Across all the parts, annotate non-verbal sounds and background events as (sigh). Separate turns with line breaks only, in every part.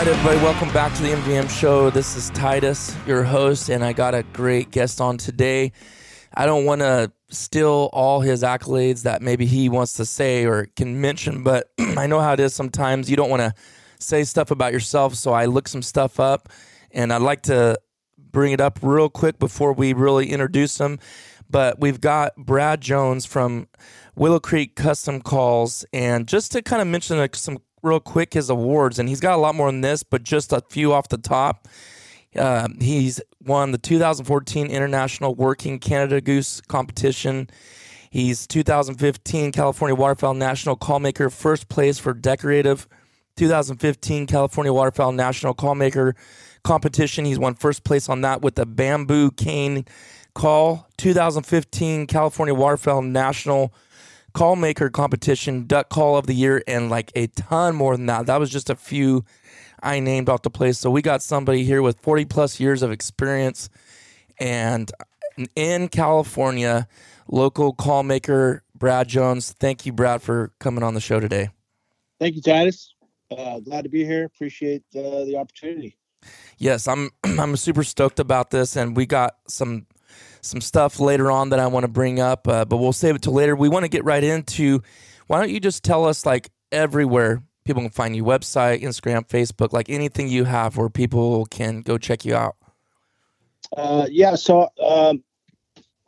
Right, everybody, welcome back to the MVM show. This is Titus, your host, and I got a great guest on today. I don't want to steal all his accolades that maybe he wants to say or can mention, but (clears throat) I know how it is sometimes. You don't want to say stuff about yourself, so I look some stuff up, and I'd like to bring it up real quick before we really introduce him. But we've got Brad Jones from Willow Creek Custom Calls, and just to kind of mention some real quick his awards, and he's got a lot more than this, but just a few off the top. Uh, he's won the 2014 International Working Canada Goose competition. He's 2015 California Waterfowl National Callmaker first place for decorative. 2015 California Waterfowl National Callmaker competition. He's won first place on that with the bamboo cane call. 2015 California Waterfowl National call maker competition, duck call of the year, and like a ton more than that. That was just a few I named off the place. So we got somebody here with 40 plus years of experience and in California, local call maker Brad Jones. Thank you, Brad, for coming on the show today.
Thank you, Titus. Uh, glad to be here. Appreciate uh, the opportunity.
Yes, I'm (clears throat) I'm super stoked about this, and we got some some stuff later on that I want to bring up, uh, but we'll save it till later. We want to get right into. Why don't you just tell us like everywhere people can find you, website, Instagram, Facebook, like anything you have where people can go check you out.
Uh, yeah, so um,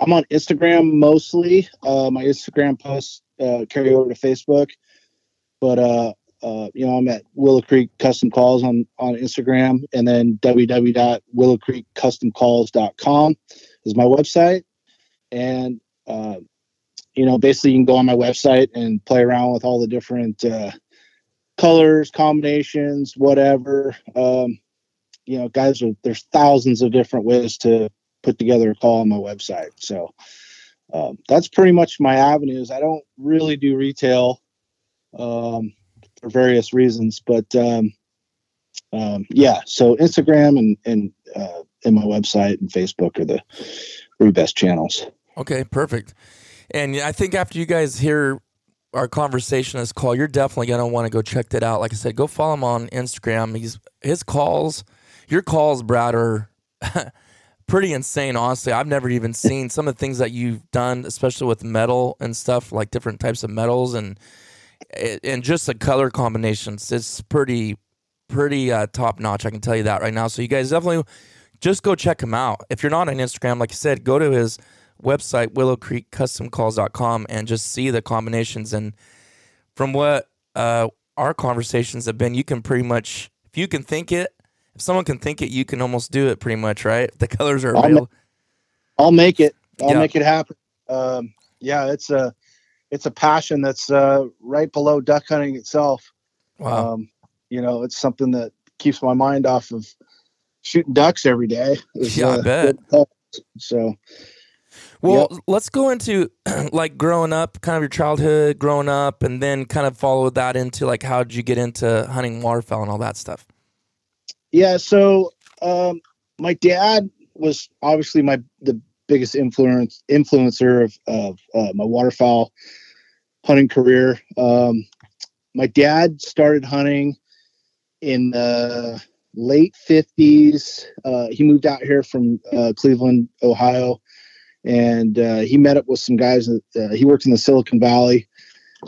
I'm on Instagram mostly. Uh, my Instagram posts uh, carry over to Facebook, but uh, uh, you know I'm at Willow Creek Custom Calls on on Instagram, and then www.willowcreekcustomcalls.com is my website, and uh, you know basically you can go on my website and play around with all the different uh, colors, combinations, whatever. Um, you know, guys, are, there's thousands of different ways to put together a call on my website. So um, that's pretty much my avenues. I don't really do retail um, for various reasons, but um, um, yeah. So Instagram and and uh, and my website and Facebook are the three best channels.
Okay, perfect. And I think after you guys hear our conversation, this call, you're definitely gonna want to go check that out. Like I said, go follow him on Instagram. He's his calls, your calls, Brad, are (laughs) pretty insane. Honestly, I've never even seen some of the things that you've done, especially with metal and stuff, like different types of metals and and just the color combinations. It's pretty pretty uh, top notch. I can tell you that right now. So you guys definitely just go check him out. If you're not on Instagram, like I said, go to his website willowcreekcustomcalls.com and just see the combinations and from what uh, our conversations have been, you can pretty much, if you can think it, if someone can think it, you can almost do it pretty much, right? The (laughs) colors are
I'll
real.
I'll make it. I'll
Yeah.
make it happen. Um, yeah, it's a it's a passion that's uh, right below duck hunting itself.
Wow.
Um, you know, it's something that keeps my mind off of shooting ducks every day. It's,
Yeah, I
uh,
bet.
So
Well, let's go into (clears throat) like growing up, kind of your childhood, growing up, and then kind of follow that into like how did you get into hunting waterfowl and all that stuff?
yeah, so um, my dad was obviously my the biggest influence influencer of, of uh, my waterfowl hunting career. Um, my dad started hunting in the late 50s. Uh, he moved out here from uh, Cleveland, Ohio, and uh, he met up with some guys. That, uh, he worked in the Silicon Valley.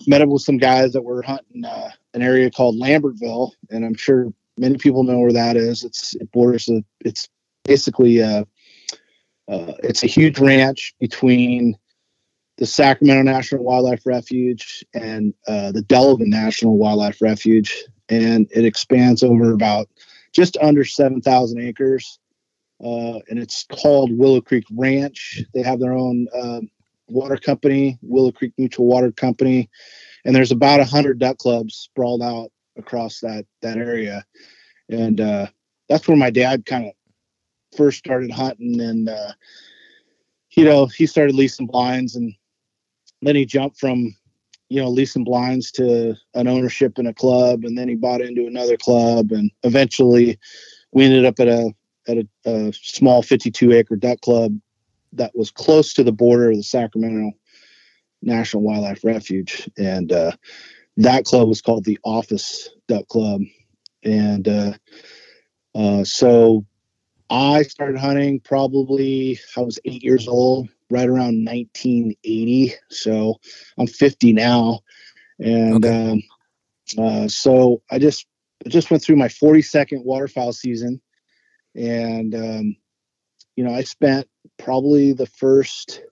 Met up with some guys that were hunting uh, an area called Lambertville, and I'm sure many people know where that is. It's it borders. A, it's basically uh, uh, it's a huge ranch between the Sacramento National Wildlife Refuge and the Delavan National Wildlife Refuge, and it expands over about just under 7,000 acres. Uh, and it's called Willow Creek Ranch. They have their own um water company, Willow Creek Mutual Water Company, and there's about a hundred duck clubs sprawled out across that that area. And uh, that's where my dad kind of first started hunting, and uh, you know he started leasing blinds, and then he jumped from you know leasing blinds to an ownership in a club, and then he bought into another club, and eventually we ended up at a at a, a small 52 acre duck club that was close to the border of the Sacramento National Wildlife Refuge, and uh, that club was called the Office Duck Club, and uh, uh, so I started hunting probably I was eight years old, right around 1980. So I'm 50 now, and um, uh, so I just I just went through my 42nd waterfowl season, and um, you know I spent probably the first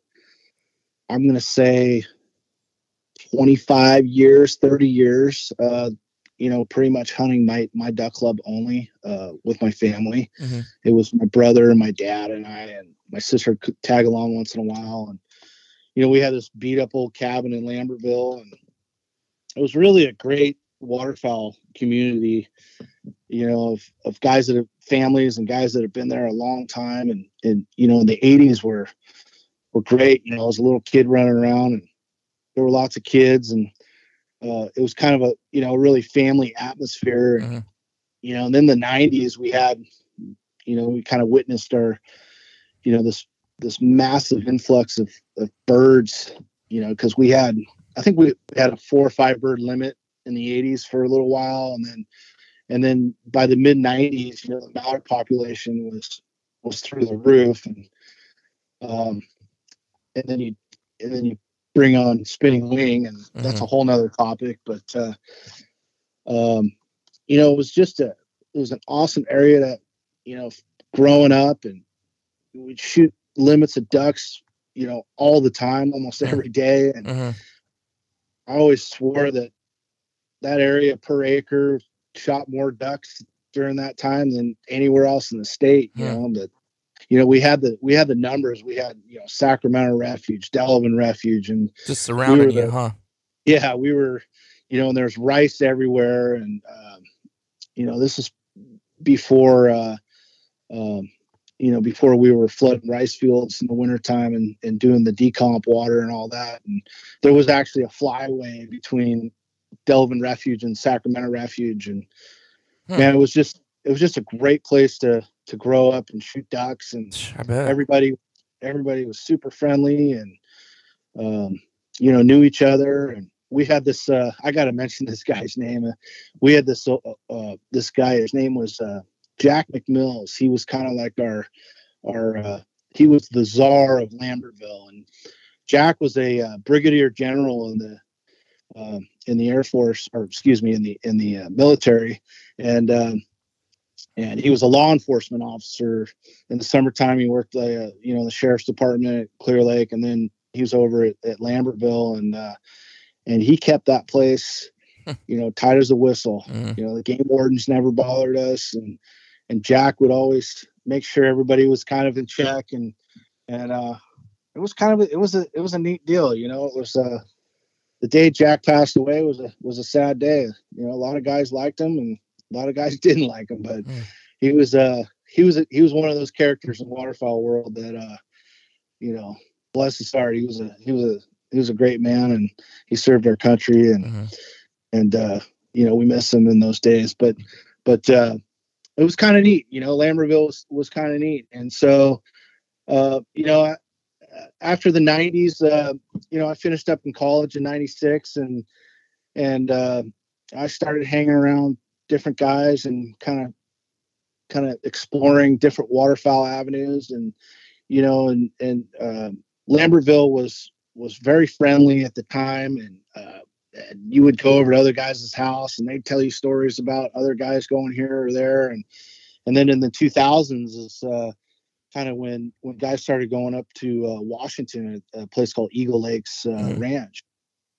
I'm going to say 25 years, 30 years, uh, you know, pretty much hunting my my duck club only uh, with my family.
Mhm.
It was my brother and my dad and I, and my sister could tag along once in a while. And you know, we had this beat up old cabin in Lambertville, and it was really a great waterfowl community. You know, of, of guys that have families and guys that have been there a long time, and and you know, in the '80s were were great. You know, I was a little kid running around, and there were lots of kids, and uh, it was kind of a you know really family atmosphere.
Mhm.
You know, and then the '90s we had, you know, we kind of witnessed our, you know, this this massive influx of, of birds. You know, because we had, I think we had a four or five bird limit in the '80s for a little while, and then and then by the mid '90s, you know, the mallard population was was through the roof, and um, and then you and then you bring on spinning wing, and that's a whole nother topic. But uh, um, you know, it was just a it was an awesome area that you know, growing up, and we'd shoot limits of ducks, you know, all the time, almost every day, and
Mhm.
I always swore that that area per acre shot more ducks during that time than anywhere else in the state. You know that you know we had the we had the numbers. We had you know Sacramento Refuge, Delavan Refuge, and
Just surrounding
were
you, huh?
yeah, we were you know and there's rice everywhere, and um, you know this is before uh, um, you know before we were flooding rice fields in the wintertime and and doing the decomp water and all that. And there was actually a flyway between Delavan Refuge and Sacramento Refuge, and
Hmm.
man, it was just it was just a great place to to grow up and shoot ducks, and everybody everybody was super friendly and um, you know knew each other. And we had this uh, i gotta mention (laughs) this guy's name. We had this uh, uh, this guy his name was uh, jack mcmills. He was kind of like our our uh, he was the czar of lambertville. And jack was a uh, brigadier general in the um, in the air force or excuse me in the in the uh, military. And um, and he was a law enforcement officer in the summertime he worked uh, you know the sheriff's department at clear lake and then he was over at, at lambertville and uh, and he kept that place you know, tight as a whistle.
Mhm.
You know, the game wardens never bothered us, and and Jack would always make sure everybody was kind of in check, and and uh, it was kind of a, it was a it was a neat deal. You know, it was uh, the day Jack passed away was a was a sad day. You know, a lot of guys liked him, and a lot of guys (laughs) didn't like him, but
Mm.
he was uh he was a, he was one of those characters in waterfowl world that uh you know bless his heart he was a he was a he was a great man and he served our country and
Mhm.
and uh you know we miss him in those days but but uh it was kind of neat you know Lambertville was, was kind of neat and so uh you know a- after the 90s uh you know i finished up in college in 96 and and uh i started hanging around different guys and kind of kind of exploring different waterfowl avenues and you know and and um lambertville was was very friendly at the time and uh and you would go over to other guys' house and they'd tell you stories about other guys going here or there and and then in the 2000s is uh kind of when when guys started going up to uh, washington at a place called eagle lakes uh,
Mhm.
ranch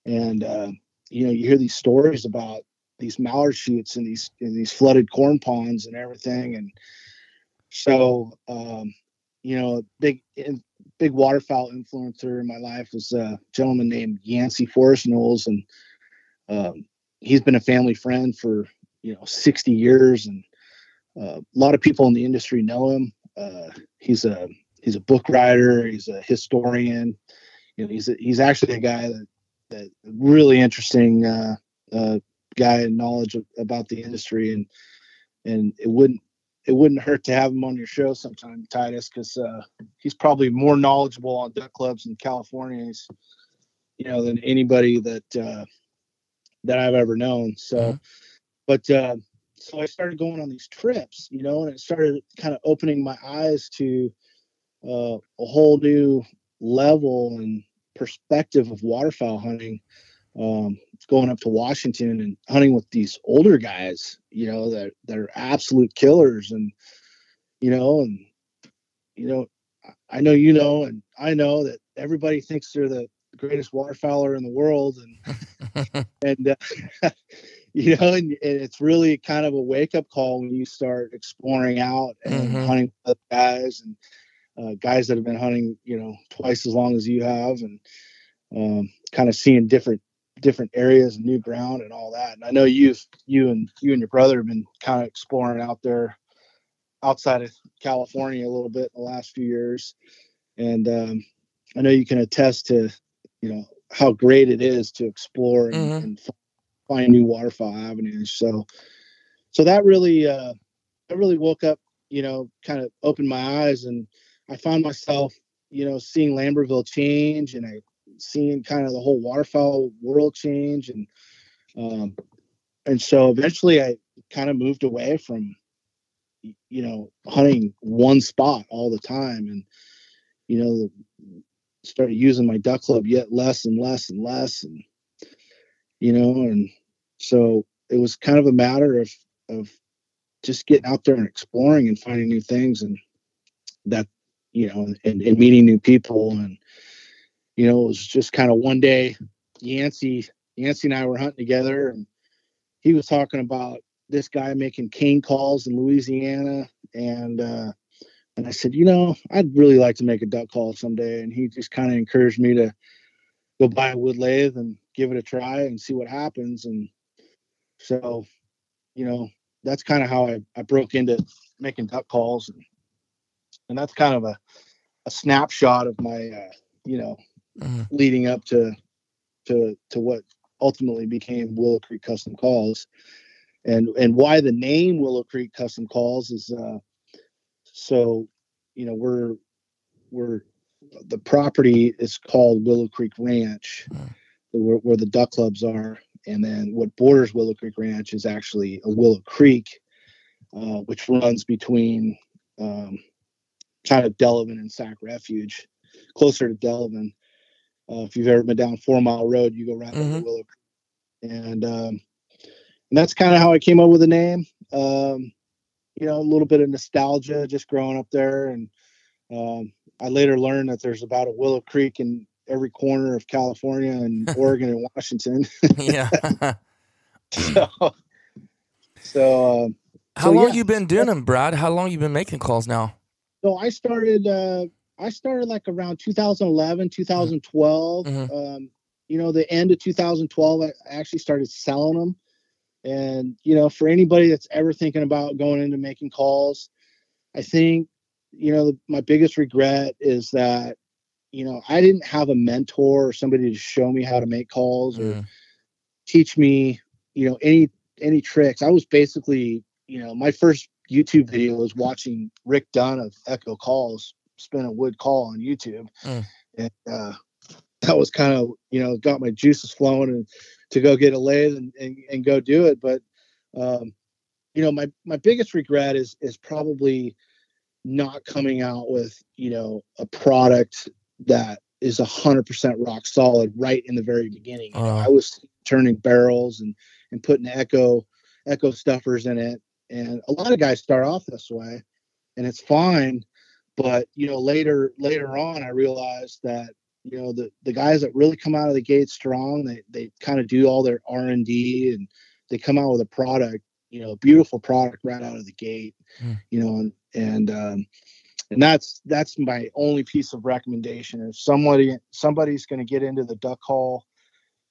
and uh, you know you hear these stories about these mallard shoots and these in these flooded corn ponds and everything. And so um you know big big waterfowl influencer in my life was a gentleman named Yancey Forrest Knowles. And um he's been a family friend for you know 60 years. And uh, a lot of people in the industry know him. Uh he's a he's a book writer. He's a historian. You know he's a, he's actually a guy that that really interesting uh uh guy and knowledge of, about the industry and and it wouldn't it wouldn't hurt to have him on your show sometime titus because uh he's probably more knowledgeable on duck clubs in california you know than anybody that uh that i've ever known so
Mhm.
but uh so i started going on these trips you know and it started kind of opening my eyes to uh, a whole new level and perspective of waterfowl hunting um, going up to Washington and hunting with these older guys, you know, that that are absolute killers, and you know, and you know, I- know you know, and I know that everybody thinks they're the greatest waterfowler in the world, and (laughs) and uh, (laughs) you know, and, and it's really kind of a wake up call when you start exploring out and
Mhm.
hunting with guys and uh, guys that have been hunting, you know, twice as long as you have, and um, kind of seeing different different areas and new ground and all that. And I know you've you and you and your brother have been kind of exploring out there outside of California a little bit in the last few years, and um, I know you can attest to you know how great it is to explore and,
Mhm.
and find new waterfowl avenues. So so that really uh, that really woke up, you know, kind of opened my eyes, and I found myself you know seeing Lambertville change and I seeing kind of the whole waterfowl world change and um and so eventually I kind of moved away from you know hunting one spot all the time and you know started using my duck club yet less and less and less and you know and so it was kind of a matter of of just getting out there and exploring and finding new things and that you know and, and meeting new people and you know it was just kind of one day yancey yancey and i were hunting together and he was talking about this guy making cane calls in louisiana and uh and i said you know i'd really like to make a duck call someday and he just kind of encouraged me to go buy a wood lathe and give it a try and see what happens and so you know that's kind of how I, I broke into making duck calls and, and that's kind of a, a snapshot of my uh, you know
Mhm.
leading up to to to what ultimately became Willow Creek Custom Calls and and why the name Willow Creek Custom Calls is uh so you know we're we're the property is called Willow Creek Ranch
Mm.
where, where the duck clubs are and then what borders Willow Creek Ranch is actually a Willow Creek uh, which runs between um, kind of Delavan and Sac Refuge closer to Delavan uh, if you've ever been down Four Mile Road, you go right over
Mhm.
Willow Creek. And um, and that's kind of how I came up with the name. Um, you know, a little bit of nostalgia just growing up there. And um, I later learned that there's about a Willow Creek in every corner of California and (laughs) Oregon and Washington.
yeah. (laughs)
so, so um,
How
So,
long
yeah.
you been doing them, Brad? How long you been making calls now?
so I started uh I started like around 2011, 2012.
Mhm.
Um, you know, the end of 2012, I I actually started selling them. And you know, for anybody that's ever thinking about going into making calls, I think you know the, my biggest regret is that you know I didn't have a mentor or somebody to show me how to make calls or
Mm,
teach me you know any any tricks i was basically you know my first youtube video was watching rick dunn of echo calls spin a wood call on youtube
Mm.
and uh that was kind of you know got my juices flowing and to go get a lathe and, and, and go do it but um you know my my biggest regret is is probably not coming out with you know a product that is a hundred percent rock solid right in the very beginning. You know,
Uh.
I was turning barrels and and putting echo echo stuffers in it, and a lot of guys start off this way, and it's fine. But you know, later later on, I realized that you know the the guys that really come out of the gate strong, they they kind of do all their R and D and they come out with a product, you know, a beautiful product right out of the gate.
Hmm.
You know, and and um, and that's that's my only piece of recommendation if somebody somebody's going to get into the duck call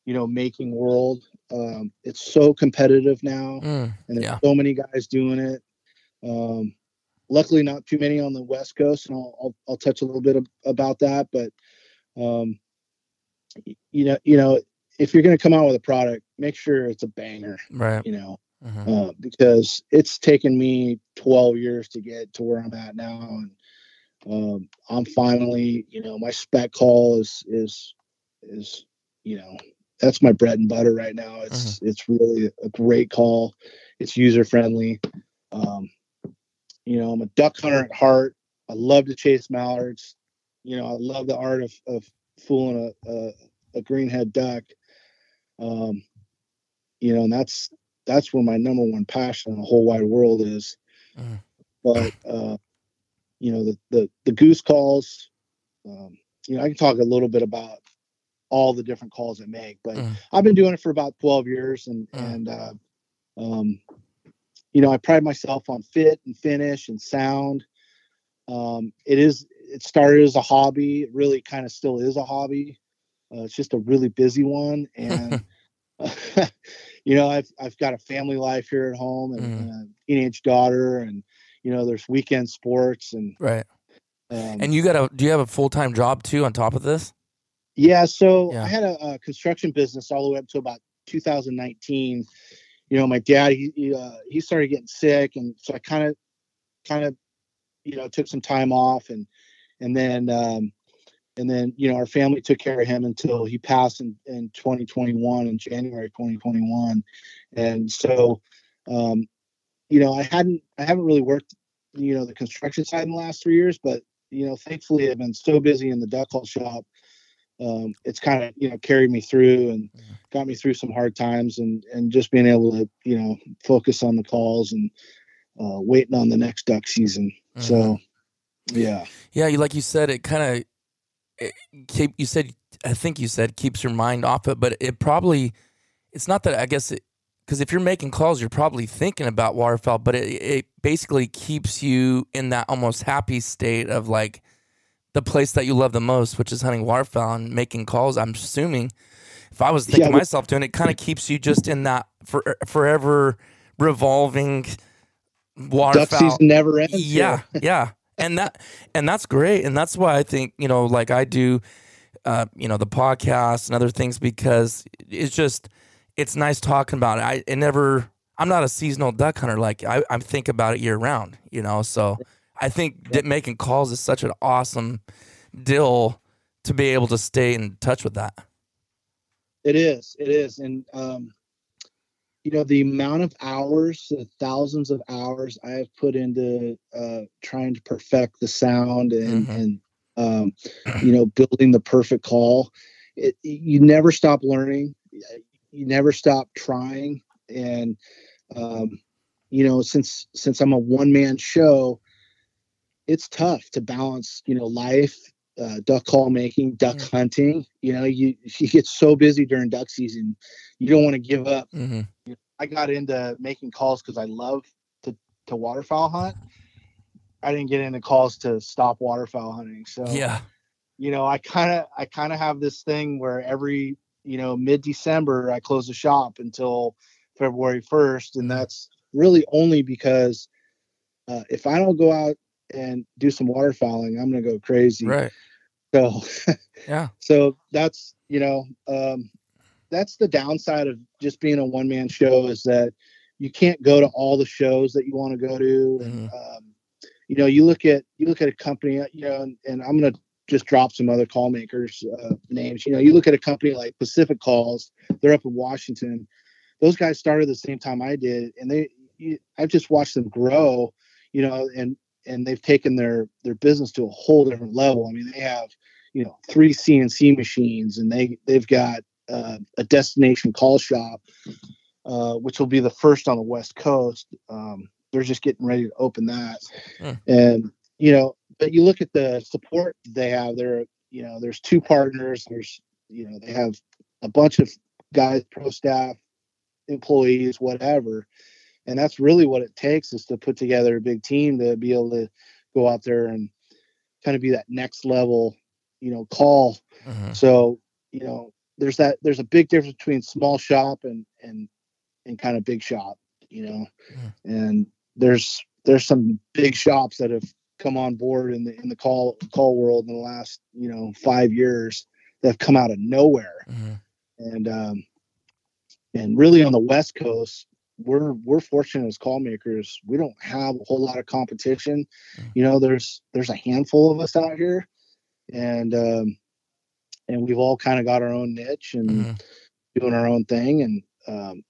you know making world um, it's so competitive now
mm,
and there's
yeah.
so many guys doing it um, luckily not too many on the west coast and i'll, I'll, I'll touch a little bit ab- about that but um, you know you know if you're going to come out with a product make sure it's a banger
Right.
you know
Mhm.
uh, because it's taken me 12 years to get to where I'm at now, and um, I'm finally, you know, my speck call is is is you know that's my bread and butter right now. It's it's really a great call. It's user friendly. Um, you know, I'm a duck hunter at heart. I love to chase mallards. You know, I love the art of of fooling a a, a greenhead duck. Um, you know, and that's that's where my number one passion in the whole wide world is.
Mhm.
But uh, you know, the the the goose calls. Um, you know, I can talk a little bit about all the different calls I make, but
Mhm.
I've been doing it for about twelve years, and
Mhm.
and uh, um, you know, I pride myself on fit and finish and sound. Um, it is. It started as a hobby. It really kind of still is a hobby. Uh, it's just a really busy one, (laughs) and (laughs) you know, I've I've got a family life here at home and,
Mm.
and a teenage daughter, and you know, there's weekend sports and
Right.
um,
And you got a? Do you have a full time job too on top of this?
Yeah, so
Yeah.
I had a, a construction business all the way up to about 2019. You know, my dad he he, uh, he started getting sick, and so I kind of kind of you know took some time off, and and then um, and then you know our family took care of him until he passed in, in 2021 in January 2021, and so um, you know I hadn't I haven't really worked you know the construction side in the last three years, but you know thankfully I've been so busy in the duck call shop um, it's kind of you know carried me through and got me through some hard times and and just being able to you know focus on the calls and uh, waiting on the next duck season. So yeah,
Yeah, you like you said, it kind of keep. You said, I think you said keeps your mind off it, but it probably. It's not that I guess it because if you're making calls, you're probably thinking about waterfowl, but it it basically keeps you in that almost happy state of like the place that you love the most, which is hunting waterfowl and making calls. I'm assuming if I was thinking
Yeah,
myself doing it, kind of keeps you just in that for, forever revolving
duck
waterfowl
season never ends.
yeah
here.
yeah and that and that's great and that's why i think you know like i do uh you know the podcast and other things because it's just it's nice talking about it i it never i'm not a seasonal duck hunter like i, I think about it year round you know so i think that making calls is such an awesome deal to be able to stay in touch with that
It is. It is. And, um, you know, the amount of hours, the thousands of hours I have put into uh, trying to perfect the sound and,
Mhm.
and um, you know, building the perfect call. It, you never stop learning. You never stop trying. And, um, you know, since since I'm a one man show, it's tough to balance, you know, life uh, duck call making, duck hunting. You know, you you get so busy during duck season, you don't want to give up
mm-hmm.
I got into making calls because I love to to waterfowl hunt. I didn't get into calls to stop waterfowl hunting. So
Yeah.
you know, I kind of I kind of have this thing where every you know mid December I close the shop until February first, and that's really only because uh, if I don't go out and do some waterfowling, I'm gonna go crazy.
Right.
So (laughs)
Yeah.
so that's you know um, that's the downside of just being a one man show is that you can't go to all the shows that you want to go to and
Mhm.
um, you know you look at you look at a company you know and, and i'm going to just drop some other call makers uh, names you know you look at a company like pacific calls they're up in washington those guys started the same time i did and they you, i've just watched them grow you know and and they've taken their their business to a whole different level. I mean they have you know three cnc machines and they they've got uh, a destination call shop uh, which will be the first on the west coast. Um, they're just getting ready to open that.
Hmm.
and you know but you look at the support they have there you know there's two partners. There's you know they have a bunch of guys pro staff employees whatever and that's really what it takes is to put together a big team to be able to go out there and kind of be that next level you know call
Mhm.
so you know there's that there's a big difference between small shop and and and kind of big shop you know
Mhm.
and there's there's some big shops that have come on board in the in the call call world in the last you know five years that have come out of nowhere
Mhm.
and um and really on the west coast we're we're fortunate as call makers we don't have a whole lot of competition
Mm.
you know there's there's a handful of us out here and um and we've all kind of got our own niche and
Mhm.
doing our own thing and um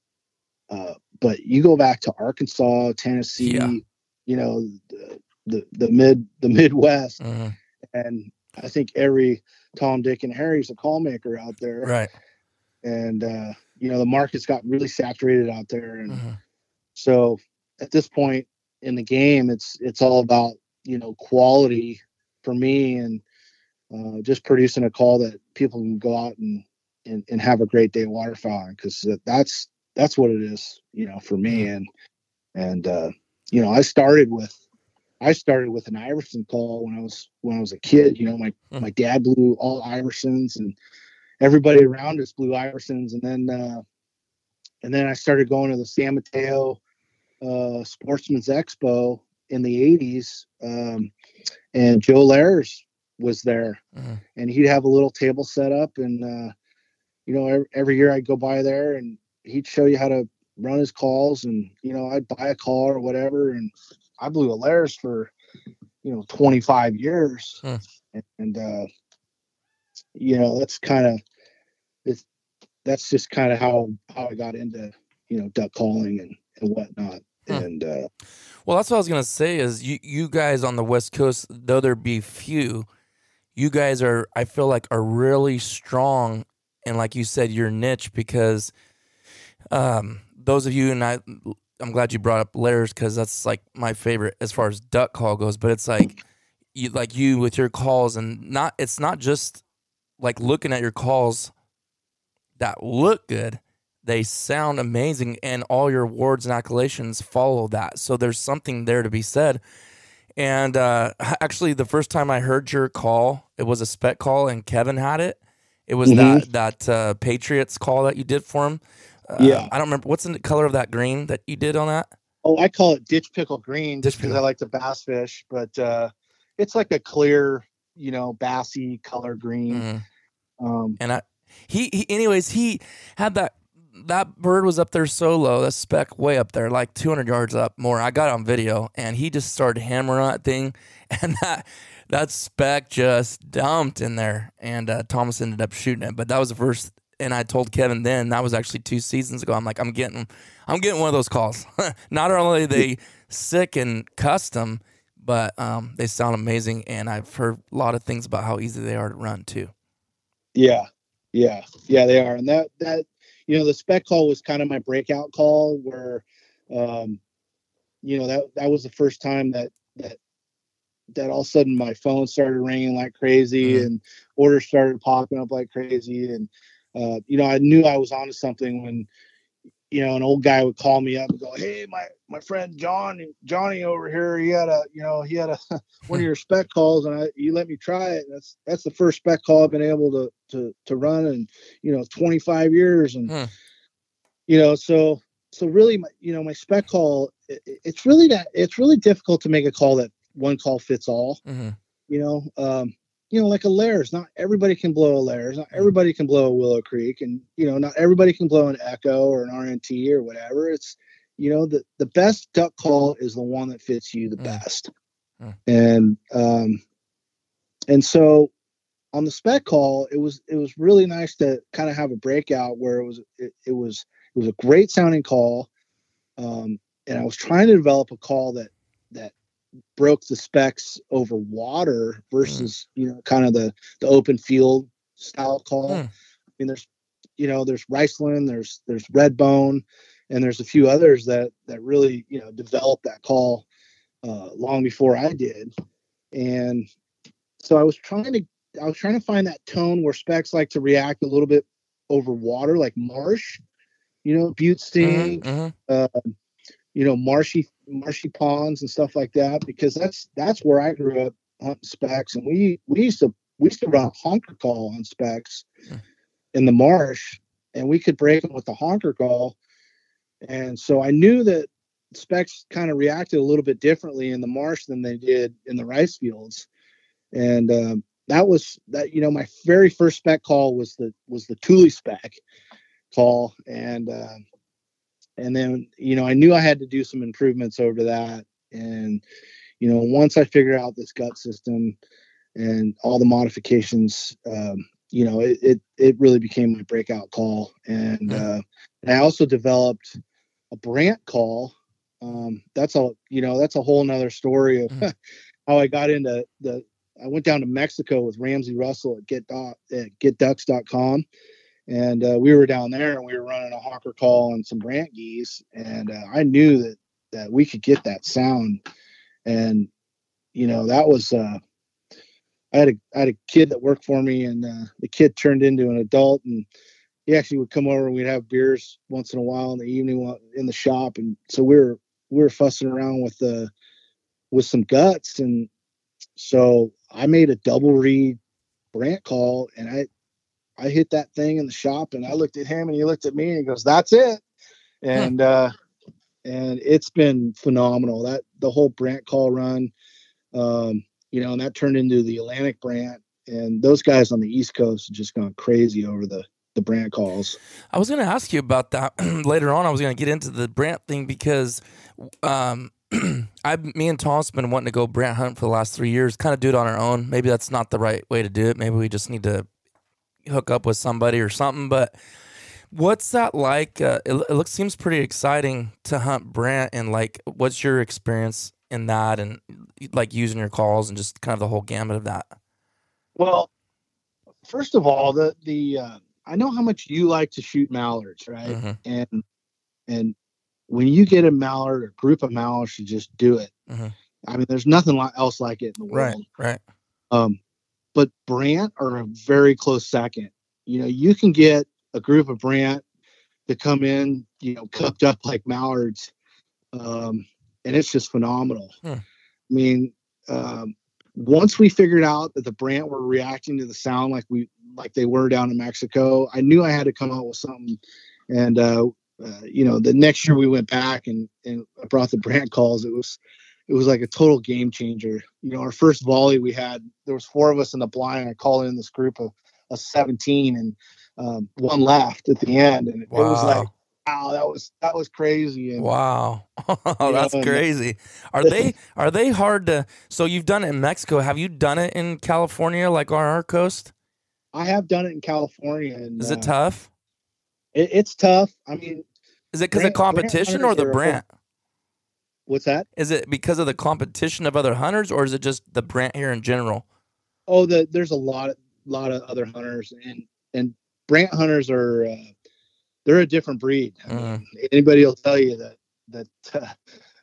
uh but you go back to arkansas tennessee
Yeah.
you know the, the the mid the midwest
Mhm.
and i think every tom dick and harry's a call maker out there
Right.
and uh you know the market's got really saturated out there and
Mhm.
so at this point in the game it's it's all about you know quality for me and uh, just producing a call that people can go out and and, and have a great day waterfowling because that's that's what it is you know for me and and uh you know i started with i started with an iverson call when i was when i was a kid you know my
Mhm.
my dad blew all iversons and everybody around us blew iversons and then uh and then i started going to the san mateo uh sportsman's expo in the 80s um and joe Lares was there
Mhm.
and he'd have a little table set up and uh you know every, every year i'd go by there and he'd show you how to run his calls and you know i'd buy a call or whatever and i blew a Lares for you know 25 years
Hmm.
and, and uh you know that's kind of it's that's just kind of how how i got into you know duck calling and and whatnot
Hmm.
and uh
Well, that's what I was gonna say. Is you you guys on the West Coast, though there be few, you guys are I feel like are really strong, and like you said, your niche because, um, those of you and I, I'm glad you brought up Lares because that's like my favorite as far as duck call goes. But it's like you like you with your calls and not it's not just like looking at your calls that look good they sound amazing and all your awards and accolades follow that. So there's something there to be said. And uh, (laughs) actually the first time i heard your call it was a speck call and kevin had it. It was that that uh, patriots call that you did for him. Uh,
Yeah.
i don't remember what's the color of that green that you did on that?
Oh i call it ditch pickle green
Ditch
just because i like to bass fish but uh it's like a clear you know bassy color green.
Mhm.
Um
and I he, he anyways he had that that bird was up there so low that speck way up there like 200 yards up more. I got on video and he just started hammering that thing (laughs) and that that speck just dumped in there and uh, Thomas ended up shooting it. But that was the first and I told Kevin then that was actually two seasons ago. I'm like I'm getting I'm getting one of those calls. (laughs) Not only they sick and custom but um, they sound amazing and I've heard a lot of things about how easy they are to run too
Yeah, yeah, yeah, they are. And that that you know the speck call was kind of my breakout call where, um, you know that that was the first time that that that all of a sudden my phone started ringing like crazy
Mhm.
and orders started popping up like crazy and uh, you know I knew I was onto something when you know, an old guy would call me up and go, "Hey, my my friend John Johnny over here, he had a you know he had a (laughs) one of your speck calls, and I you let me try it. That's that's the first speck call I've been able to to to run in you know 25 years, and
Hmm.
you know so so really my you know my speck call it, it's really that it's really difficult to make a call that one call fits all.
hmm
You know, um, you know, like a Lares. Not everybody can blow a Lares. Not everybody can blow a Willow Creek, and you know, not everybody can blow an Echo or an RNT or whatever. It's you know, the the best duck call is the one that fits you the
Mm.
best.
Mm.
And um, and so on the speck call, it was it was really nice to kind of have a breakout where it was it, it was it was a great sounding call. Um, and I was trying to develop a call that that broke the specks over water versus you know kind of the the open field style call.
Hmm.
I mean, there's you know there's Riceland, there's there's Redbone, and there's a few others that that really you know developed that call uh, long before I did, and so I was trying to I was trying to find that tone where specks like to react a little bit over water, like marsh, you know, Butte Sink,
hmm
uh, you know, marshy marshy ponds and stuff like that, because that's that's where I grew up hunting specks, and we we used to we used to run honker call on specks
Hmm.
in the marsh, and we could break them with the honker call, and so I knew that specks kind of reacted a little bit differently in the marsh than they did in the rice fields, and um, that was that you know my very first speck call was the was the Tule speck call, and uh, and then you know I knew I had to do some improvements over that, and you know once I figured out this gut system and all the modifications, um, you know it, it it really became my breakout call, and uh, I also developed a Brant call. Um, that's a you know that's a whole nother story of
Mhm. (laughs)
how I got into the. I went down to Mexico with Ramsey Russell at get dot at getducks.com and uh, we were down there and we were running a honker call and some brant geese. And uh, i knew that that we could get that sound. And you know that was uh i had a i had a kid that worked for me and uh, the kid turned into an adult. And he actually would come over and we'd have beers once in a while in the evening in the shop. And so we were we were fussing around with the with some guts. And so i made a double reed brant call and i I hit that thing in the shop and I looked at him and he looked at me and he goes, That's it. And uh and it's been phenomenal. That the whole Brant call run, um, you know, and that turned into the Atlantic Brant. And those guys on the East Coast have just gone crazy over the the Brant calls.
I was going to ask you about that (clears throat) later on. I was going to get into the Brant thing because um, (clears throat) I, me and Tom's been wanting to go Brant hunt for the last three years. Kind of do it on our own. Maybe that's not the right way to do it. Maybe we just need to hook up with somebody or something. But what's that like? Uh, it, it looks seems pretty exciting to hunt Brant. And like, what's your experience in that? And like using your calls and just kind of the whole gamut of that.
Well, first of all, the the uh, I know how much you like to shoot mallards, right?
Mhm.
And and when you get a mallard or group of mallards, you just do it.
Mhm.
I mean, there's nothing else like it in the world.
Right.
world.
Right.
Um, but Brant are a very close second. You know, you can get a group of Brant to come in, you know, cupped up (laughs) like mallards, um, and it's just phenomenal.
Hmm.
I mean, um, once we figured out that the Brant were reacting to the sound like we like they were down in Mexico, I knew I had to come out with something. And uh, uh, you know, the next year we went back and and I brought the Brant calls. It was it was like a total game changer. You know, our first volley we had there was four of us in the blind. I called in this group of, of 17 and um, one left at the end, and it was like, wow, that was that was crazy. And
Wow, (laughs) that's
and-
crazy. (laughs) Are they are they hard to? So you've done it in Mexico. Have you done it in California, like on our coast?
I have done it in California, and
Is
uh,
it tough?
it- it's tough. I mean,
Is it because of competition or the
are-
Brant?
What's that?
Is it because of the competition of other hunters, or is it just the Brant here in general?
Oh, the, there's a lot of lot of other hunters, and and Brant hunters are uh, they're a different breed. I mean, anybody will tell you that that uh,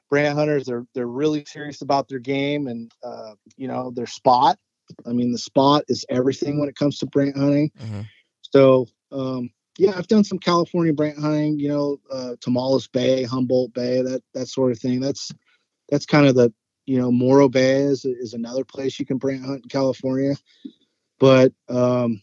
Brant hunters are they're really serious about their game and uh, you know their spot. I mean, the spot is everything when it comes to Brant hunting.
Mhm.
So, um, yeah, I've done some California brant hunting. You know, uh, Tomales Bay, Humboldt Bay, that that sort of thing. That's that's kind of the you know Morro Bay is is another place you can brant hunt in California, but um,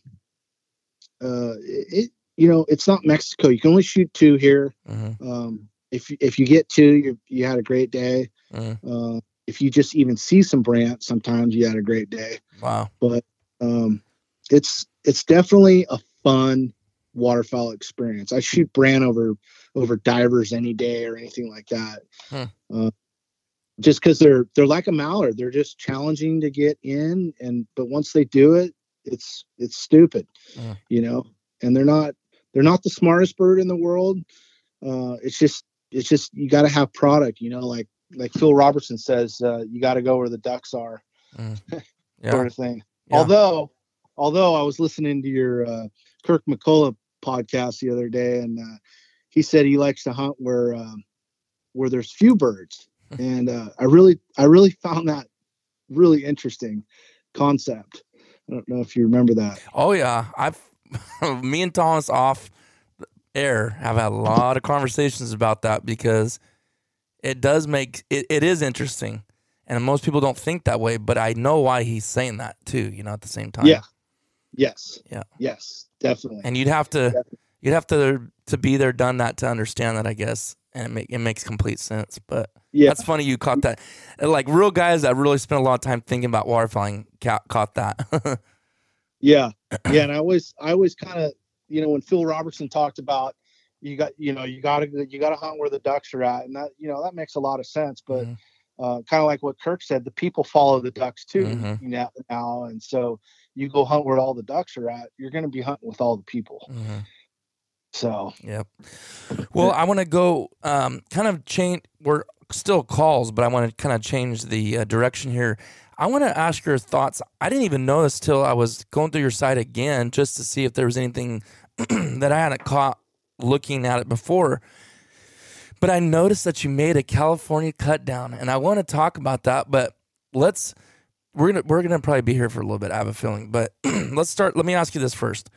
uh, it you know it's not Mexico. You can only shoot two here.
Mm-hmm.
Um, if if you get two, you you had a great day.
Mm-hmm.
Uh, if you just even see some brant, sometimes you had a great day.
Wow.
But um, it's it's definitely a fun waterfowl experience. I shoot brant over over divers any day or anything like that.
Hmm.
Uh, just because they're they're like a mallard, they're just challenging to get in, and but once they do it, it's it's stupid, you know. And they're not they're not the smartest bird in the world. Uh, it's just it's just you got to have product, you know. Like like Phil Robertson says, uh, you got to go where the ducks are, (laughs)
Yeah.
sort of thing.
Yeah.
Although although I was listening to your uh, Kirk McCullough podcast the other day, and uh, he said he likes to hunt where um, where there's few birds, (laughs) and uh, I really I really found that really interesting concept. I don't know if you remember that.
Oh yeah, I've (laughs) me and Thomas off air have had a lot of conversations about that because it does make it, it is interesting, and most people don't think that way. But I know why he's saying that too. You know, at the same time.
Yeah. Yes.
Yeah.
Yes. Definitely.
And you'd have to you'd have to to be there, done that to understand that, I guess, and it make it makes complete sense. But
yeah.
that's funny you caught that. Like real guys that really spend a lot of time thinking about waterfowling ca- caught that. (laughs)
Yeah, yeah, and I always, I always kind of, you know, when Phil Robertson talked about, you got, you know, you got to, you got to hunt where the ducks are at, and that, you know, that makes a lot of sense. But
Mhm.
uh, kind of like what Kirk said, the people follow the ducks too
Mhm.
you know, now, and so you go hunt where all the ducks are at, you're going to be hunting with all the people.
Mhm.
So
Yep. Well, I want to go um, kind of change. We're still calls, but I want to kind of change the uh, direction here. I want to ask your thoughts. I didn't even know this till I was going through your site again just to see if there was anything (clears throat) that I hadn't caught looking at it before. But I noticed that you made a California cut down, and I want to talk about that. But let's we're gonna we're gonna probably be here for a little bit. I have a feeling, but (clears throat) let's start. Let me ask you this first.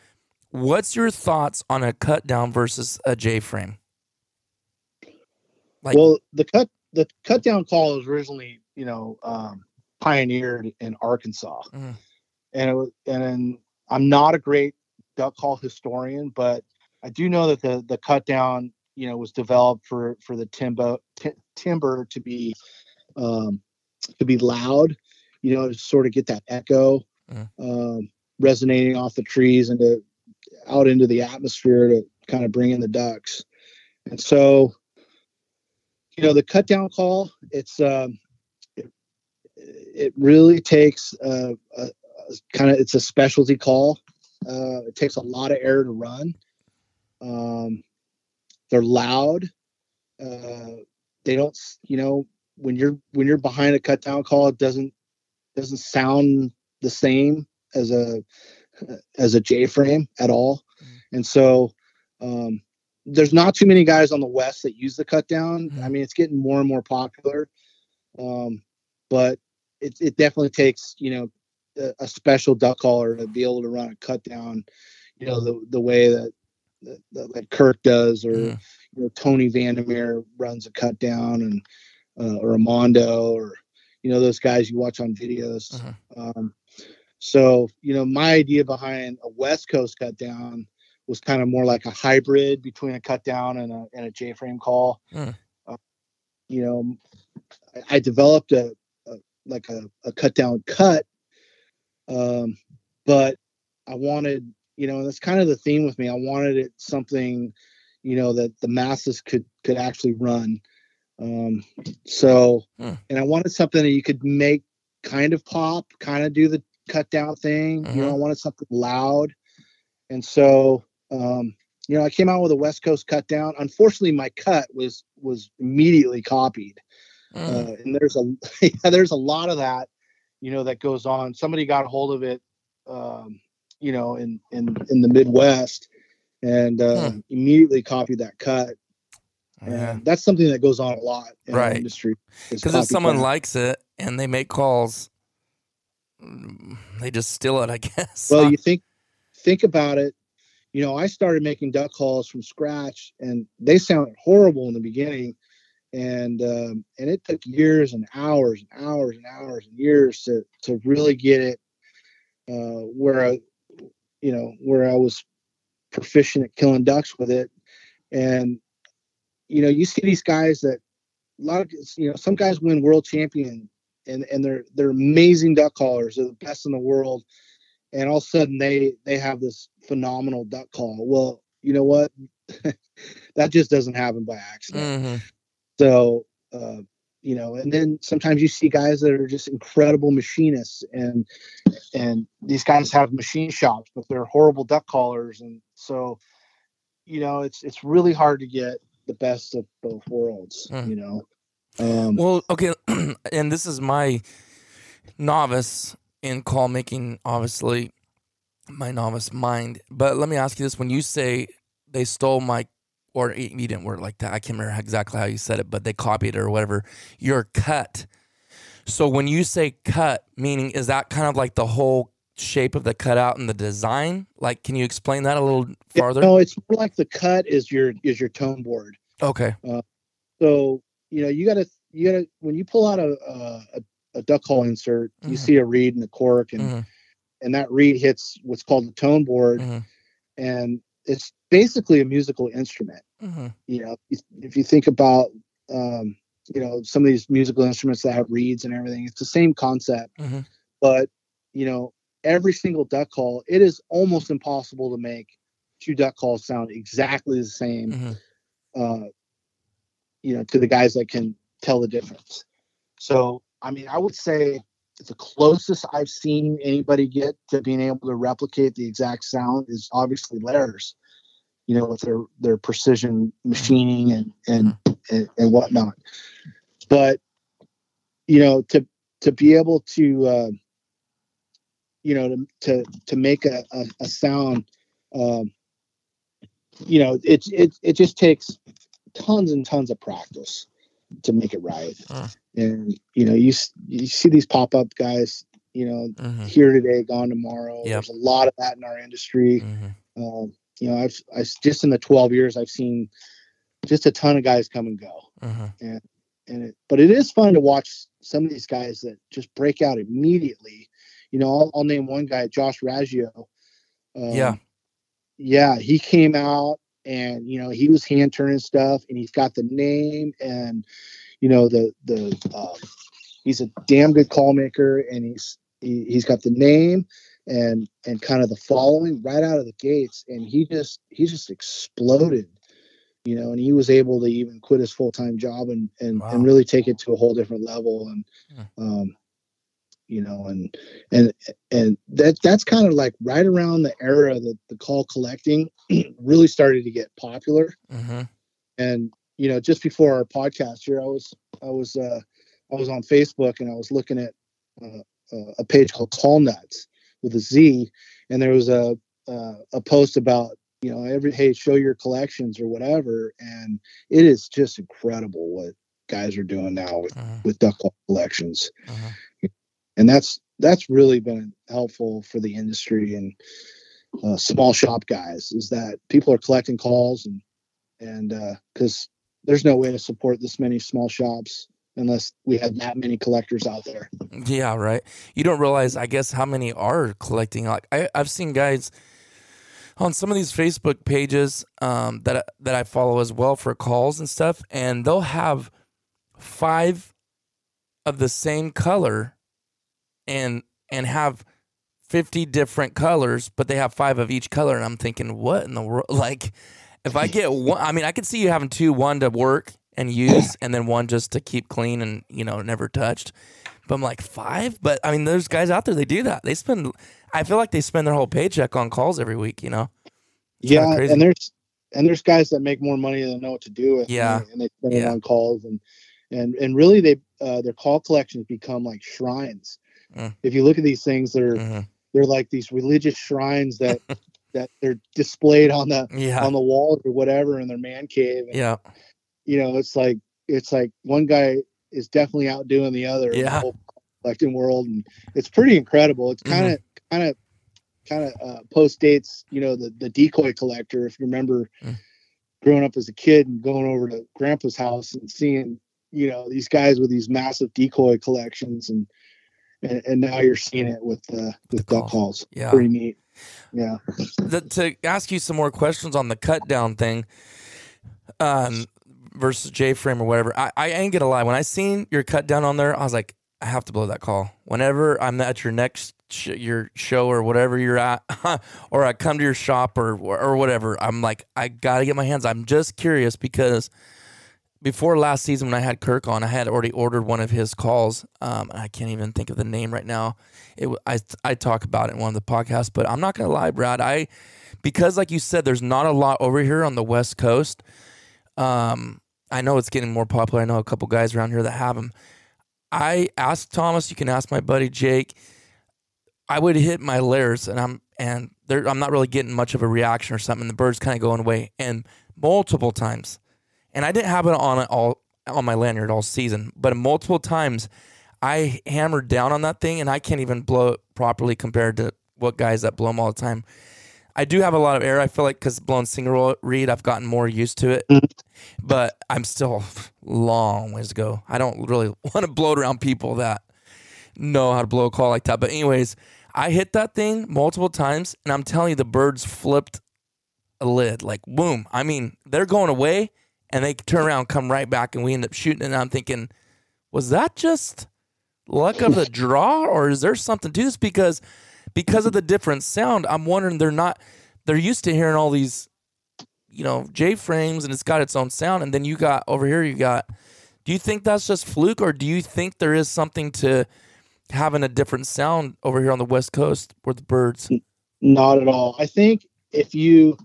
What's your thoughts on a cut down versus a J frame? Like-
well, the cut, the cut down call was originally, you know, um, pioneered in Arkansas,
Mhm.
and it was, and I'm not a great duck call historian, but I do know that the the cut down, you know, was developed for for the timber ti- timber to be um, to be loud, you know, to sort of get that echo
Mhm.
um, resonating off the trees and to out into the atmosphere to kind of bring in the ducks, and so you know the cut down call it's um it, it really takes uh, a, a kind of it's a specialty call. Uh it takes a lot of air to run. Um they're loud. Uh they don't you know when you're when you're behind a cut down call it doesn't doesn't sound the same as a as a j frame at all and so um there's not too many guys on the west that use the cut down. I
Mhm.
mean, it's getting more and more popular, um, but it, it definitely takes you know a, a special duck caller to be able to run a cut down, you know the the way that that, that Kirk does or
Mhm.
you know Tony Vandermeer runs a cut down and uh, or Armando or you know those guys you watch on videos.
Mhm.
Um, so you know my idea behind a West Coast cut down was kind of more like a hybrid between a cut down and a and a J frame call.
Hmm.
Uh, you know, I, I developed a, a like a, a cut down cut, um, but I wanted you know that's kind of the theme with me. I wanted it something you know that the masses could could actually run. Um, so
Hmm.
and I wanted something that you could make kind of pop, kind of do the cut down thing. You know, I wanted something loud. And so um, you know, I came out with a West Coast cut down. Unfortunately, my cut was was immediately copied.
Mm.
Uh, and there's a (laughs) yeah, there's a lot of that, you know, that goes on. Somebody got a hold of it um, you know, in in in the Midwest and uh, immediately copied that cut.
Yeah.
And that's something that goes on a lot in
Right.
industry.
Because if someone
copycat.
likes it and they make calls, they just steal it, I (laughs) guess.
well you think think about it you know, I started making duck calls from scratch, and they sounded horrible in the beginning, and um, and it took years and hours and hours and hours and years to to really get it uh, where I, you know, where I was proficient at killing ducks with it, and you know, you see these guys that a lot of you know some guys win world champion and and they're they're amazing duck callers. They're the best in the world. And all of a sudden they they have this phenomenal duck call. Well you know what? (laughs) That just doesn't happen by accident.
Mm-hmm.
so uh you know and then sometimes you see guys that are just incredible machinists and and these guys have machine shops but they're horrible duck callers. And so you know it's it's really hard to get the best of both worlds
Mm.
you know um
Well, okay, (clears throat) and this is my novice in call making, obviously, my novice mind. But let me ask you this: When you say they stole my, or you didn't word like that, I can't remember exactly how you said it, but they copied it or whatever. Your cut. So when you say cut, meaning is that kind of like the whole shape of the cutout and the design? Like, can you explain that a little farther?
No, it's more like the cut is your is your tone board.
Okay.
So you know you gotta you gotta when you pull out a a, a- duck call insert, you
Mhm.
see a reed and a cork, and
Mhm,
and that reed hits what's called the tone board,
mhm,
and it's basically a musical instrument.
mhm,
You know, if, if you think about um, you know some of these musical instruments that have reeds and everything, it's the same concept,
mhm.
but you know every single duck call, it is almost impossible to make two duck calls sound exactly the same. Uh, you know, to the guys that can tell the difference. So, I mean, I would say the closest I've seen anybody get to being able to replicate the exact sound is obviously Lares, you know, with their their precision machining and and and, and whatnot. But you know, to to be able to uh, you know to to to make a, a, a sound um, you know it, it it just takes tons and tons of practice to make it right
Huh.
and you know you you see these pop-up guys you know
Mhm,
here today gone tomorrow
Yep.
there's a lot of that in our industry
mhm.
um, you know i've i just in the 12 years i've seen just a ton of guys come and go
Mhm.
and it, but it is fun to watch some of these guys that just break out immediately. You know, I'll, I'll name one guy, Josh Raggio. Um,
Yeah.
Yeah, he came out and you know he was hand turning stuff, and he's got the name and you know the the um, he's a damn good call maker, and he's he, he's got the name and and kind of the following right out of the gates, and he just he just exploded you know, and he was able to even quit his full time job and and,
Wow.
and really take it to a whole different level. And
Hmm.
um, you know, and and and that that's kind of like right around the era that the call collecting (clears throat) really started to get popular.
Mhm.
And you know, just before our podcast here, I was I was uh, I was on Facebook and I was looking at uh, uh, a page called Call Nuts with a Z, and there was a uh, a post about you know every hey show your collections or whatever, and it is just incredible what guys are doing now with
Mhm.
with duck call collections,
Mhm.
And that's that's really been helpful for the industry and uh, small shop guys is that people are collecting calls and and because there's no way to support this many small shops unless we had that many collectors out there.
Yeah, right. You don't realize, I guess, how many are collecting. Like I, I've seen guys on some of these Facebook pages um, that that I follow as well for calls and stuff, and they'll have five of the same color, and and have fifty different colors, but they have five of each color, and I'm thinking, what in the world? (laughs) Like, if I get one, I mean, I could see you having two, one to work and use, and then one just to keep clean and you know never touched. But I'm like five. But I mean, there's guys out there they do that. They spend. I feel like they spend their whole paycheck on calls every week. You know. It's
yeah, and there's and there's guys that make more money than know what to do with.
Yeah.
and they spend it on calls and and and really they uh, their call collections become like shrines.
Mm.
If you look at these things, they're
Mhm.
they're like these religious shrines that (laughs) that they're displayed on the
Yeah.
on the walls or whatever in their man cave. And,
Yeah.
you know, it's like it's like one guy is definitely outdoing the other in the whole collecting world, and it's pretty incredible. It's kind of kind of kind of uh, post dates, you know, the the decoy collector. If you remember,
Mm.
growing up as a kid and going over to Grandpa's house and seeing, you know, these guys with these massive decoy collections, and and, and now you're seeing it with uh, with
The
duck
calls.
calls.
Yeah.
Pretty neat. Yeah.
the, to ask you some more questions on the cut down thing um, versus J frame or whatever, I, I ain't gonna lie. When I seen your cut down on there, I was like, I have to blow that call. Whenever I'm at your next sh- your show or whatever you're at, (laughs) or I come to your shop or or whatever, I'm like, I gotta get my hands. I'm just curious because before last season when I had Kirk on, I had already ordered one of his calls. Um, I can't even think of the name right now. It I I talk about it in one of the podcasts, but I'm not gonna lie, Brad. I because like you said, there's not a lot over here on the West Coast. Um, I know it's getting more popular. I know a couple guys around here that have them. I asked Thomas. You can ask my buddy Jake. I would hit my Lares, and I'm and I'm not really getting much of a reaction or something. The bird's kind of going away, and multiple times, and I didn't have it on it all on my lanyard all season, but multiple times I hammered down on that thing, and I can't even blow it properly compared to what guys that blow them all the time. I do have a lot of air. I feel like because blowing single reed, I've gotten more used to it, mm-hmm. but I'm still long ways to go. I don't really (laughs) want to blow it around people that know how to blow a call like that. But anyways, I hit that thing multiple times, and I'm telling you, the birds flipped a lid like boom. I mean, they're going away, and they turn around, come right back, and we end up shooting. And I'm thinking, was that just luck of the draw, or is there something to this? Because because of the different sound, I'm wondering they're not they're used to hearing all these, you know, J frames and it's got its own sound, and then you got over here you got. Do you think that's just fluke, or do you think there is something to having a different sound over here on the West Coast with the birds?
Not at all. I think if you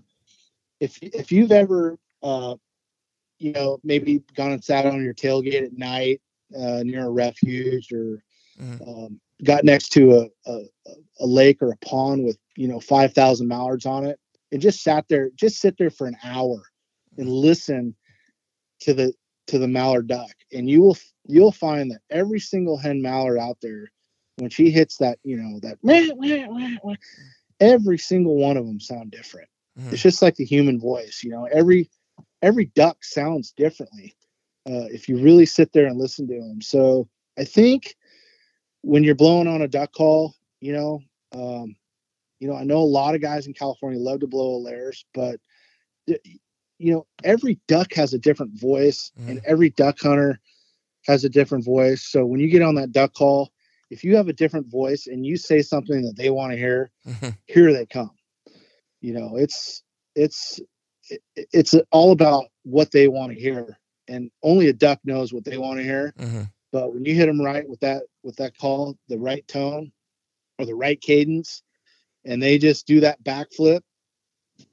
if if you've ever uh you know maybe gone and sat on your tailgate at night uh near a refuge or
Mhm.
um, got next to a, a a lake or a pond with you know 5000 mallards on it and just sat there just sit there for an hour and listen to the to the mallard duck and you will you'll find that every single hen mallard out there when she hits that you know that wah, wah, wah, every single one of them sound different
Mhm.
it's just like the human voice you know every every duck sounds differently uh, if you really sit there and listen to them so i think when you're blowing on a duck call you know um, you know i know a lot of guys in california love to blow Alaris, but you know every duck has a different voice and every duck hunter has a different voice. So when you get on that duck call if you have a different voice and you say something that they want to hear
Mhm.
here they come. You know it's it's it, it's all about what they want to hear and only a duck knows what they want to hear
Mhm.
but when you hit them right with that with that call the right tone or the right cadence and they just do that backflip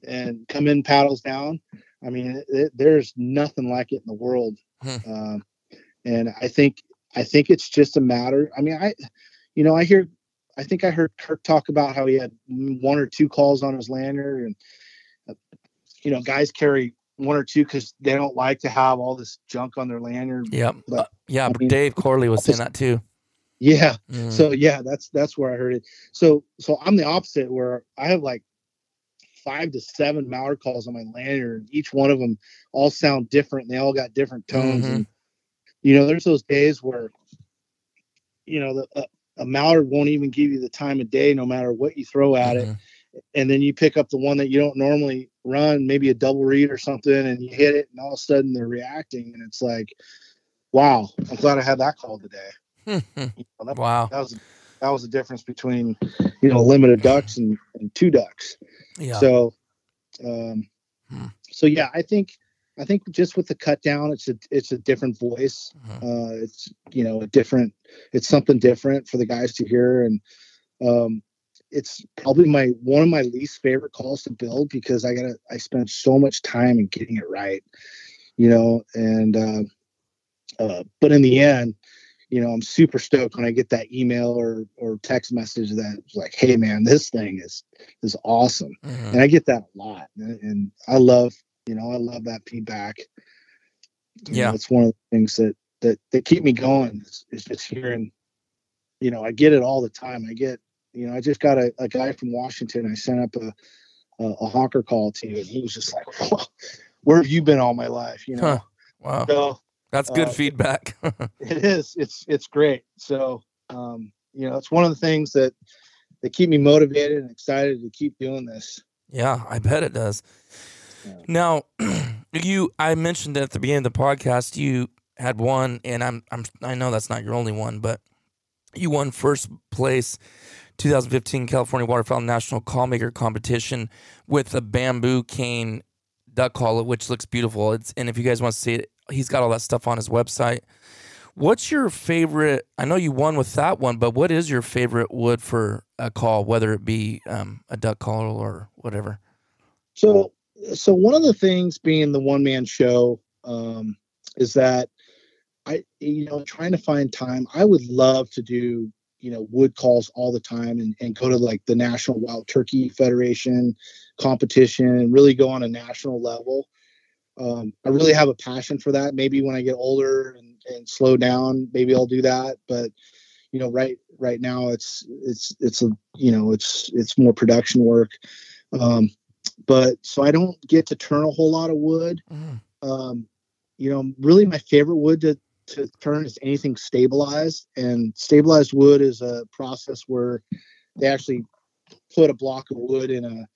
and come in paddles down i mean it, it- there's nothing like it in the world
Hmm.
um, and i think i think it's just a matter i mean i you know i hear i think i heard kirk talk about how he had one or two calls on his lanyard and you know guys carry one or two because they don't like to have all this junk on their lanyard
Yep.
But,
Uh, yeah,
I mean,
Dave Corley was saying that too.
yeah
Mhm.
so yeah that's that's where i heard it so so i'm the opposite where i have like five to seven mallard calls on my lanyard and each one of them all sound different and they all got different tones
Mhm.
and you know there's those days where you know the, a, a mallard won't even give you the time of day no matter what you throw at it
Mhm.
And then you pick up the one that you don't normally run maybe a double reed or something and you hit it and all of a sudden they're reacting and it's like wow i'm glad i had that call today. (laughs) You know, that-
wow.
that was that was the difference between you know limited ducks and, and two ducks
Yeah.
so um
Hmm.
so yeah i think i think just with the cut down it's a it's a different voice
Mhm.
uh it's you know a different it's something different for the guys to hear and um it's probably my one of my least favorite calls to build because i gotta i spend so much time in getting it right you know and uh, uh but in the end you know i'm super stoked when i get that email or or text message that's like hey man this thing is is awesome
Mhm.
and i get that a lot and, and i love you know i love that feedback You
Yeah.
know, it's one of the things that that that keep me going is, is just hearing you know i get it all the time i get you know, I just got a, a guy from Washington. I sent up a, a, a honker call to, and he was just like, (laughs) "Where have you been all my life?" You know.
Huh. Wow,
So
that's good
uh,
feedback. (laughs)
it is. It's it's great. So um, you know, it's one of the things that that keep me motivated and excited to keep doing this.
Yeah, I bet it does.
Yeah.
Now, (clears throat) you I mentioned at the beginning of the podcast you had won and I'm I'm I know that's not your only one, but you won first place 2015 California Waterfowl National Call Maker competition with a bamboo cane duck call which looks beautiful. It's and if you guys want to see it, he's got all that stuff on his website. What's your favorite? I know you won with that one, but what is your favorite wood for a call, whether it be um, a duck call or whatever?
So so one of the things being the one man show um, is that I you know trying to find time. I would love to do you know wood calls all the time and, and go to like the National Wild Turkey Federation competition and really go on a national level. Um, I really have a passion for that. Maybe when I get older and, and slow down, maybe I'll do that. But you know, right right now it's it's it's a you know it's it's more production work. Um, but so I don't get to turn a whole lot of wood.
Mm.
Um, you know, really my favorite wood to to turn is anything stabilized, and stabilized wood is a process where they actually put a block of wood in a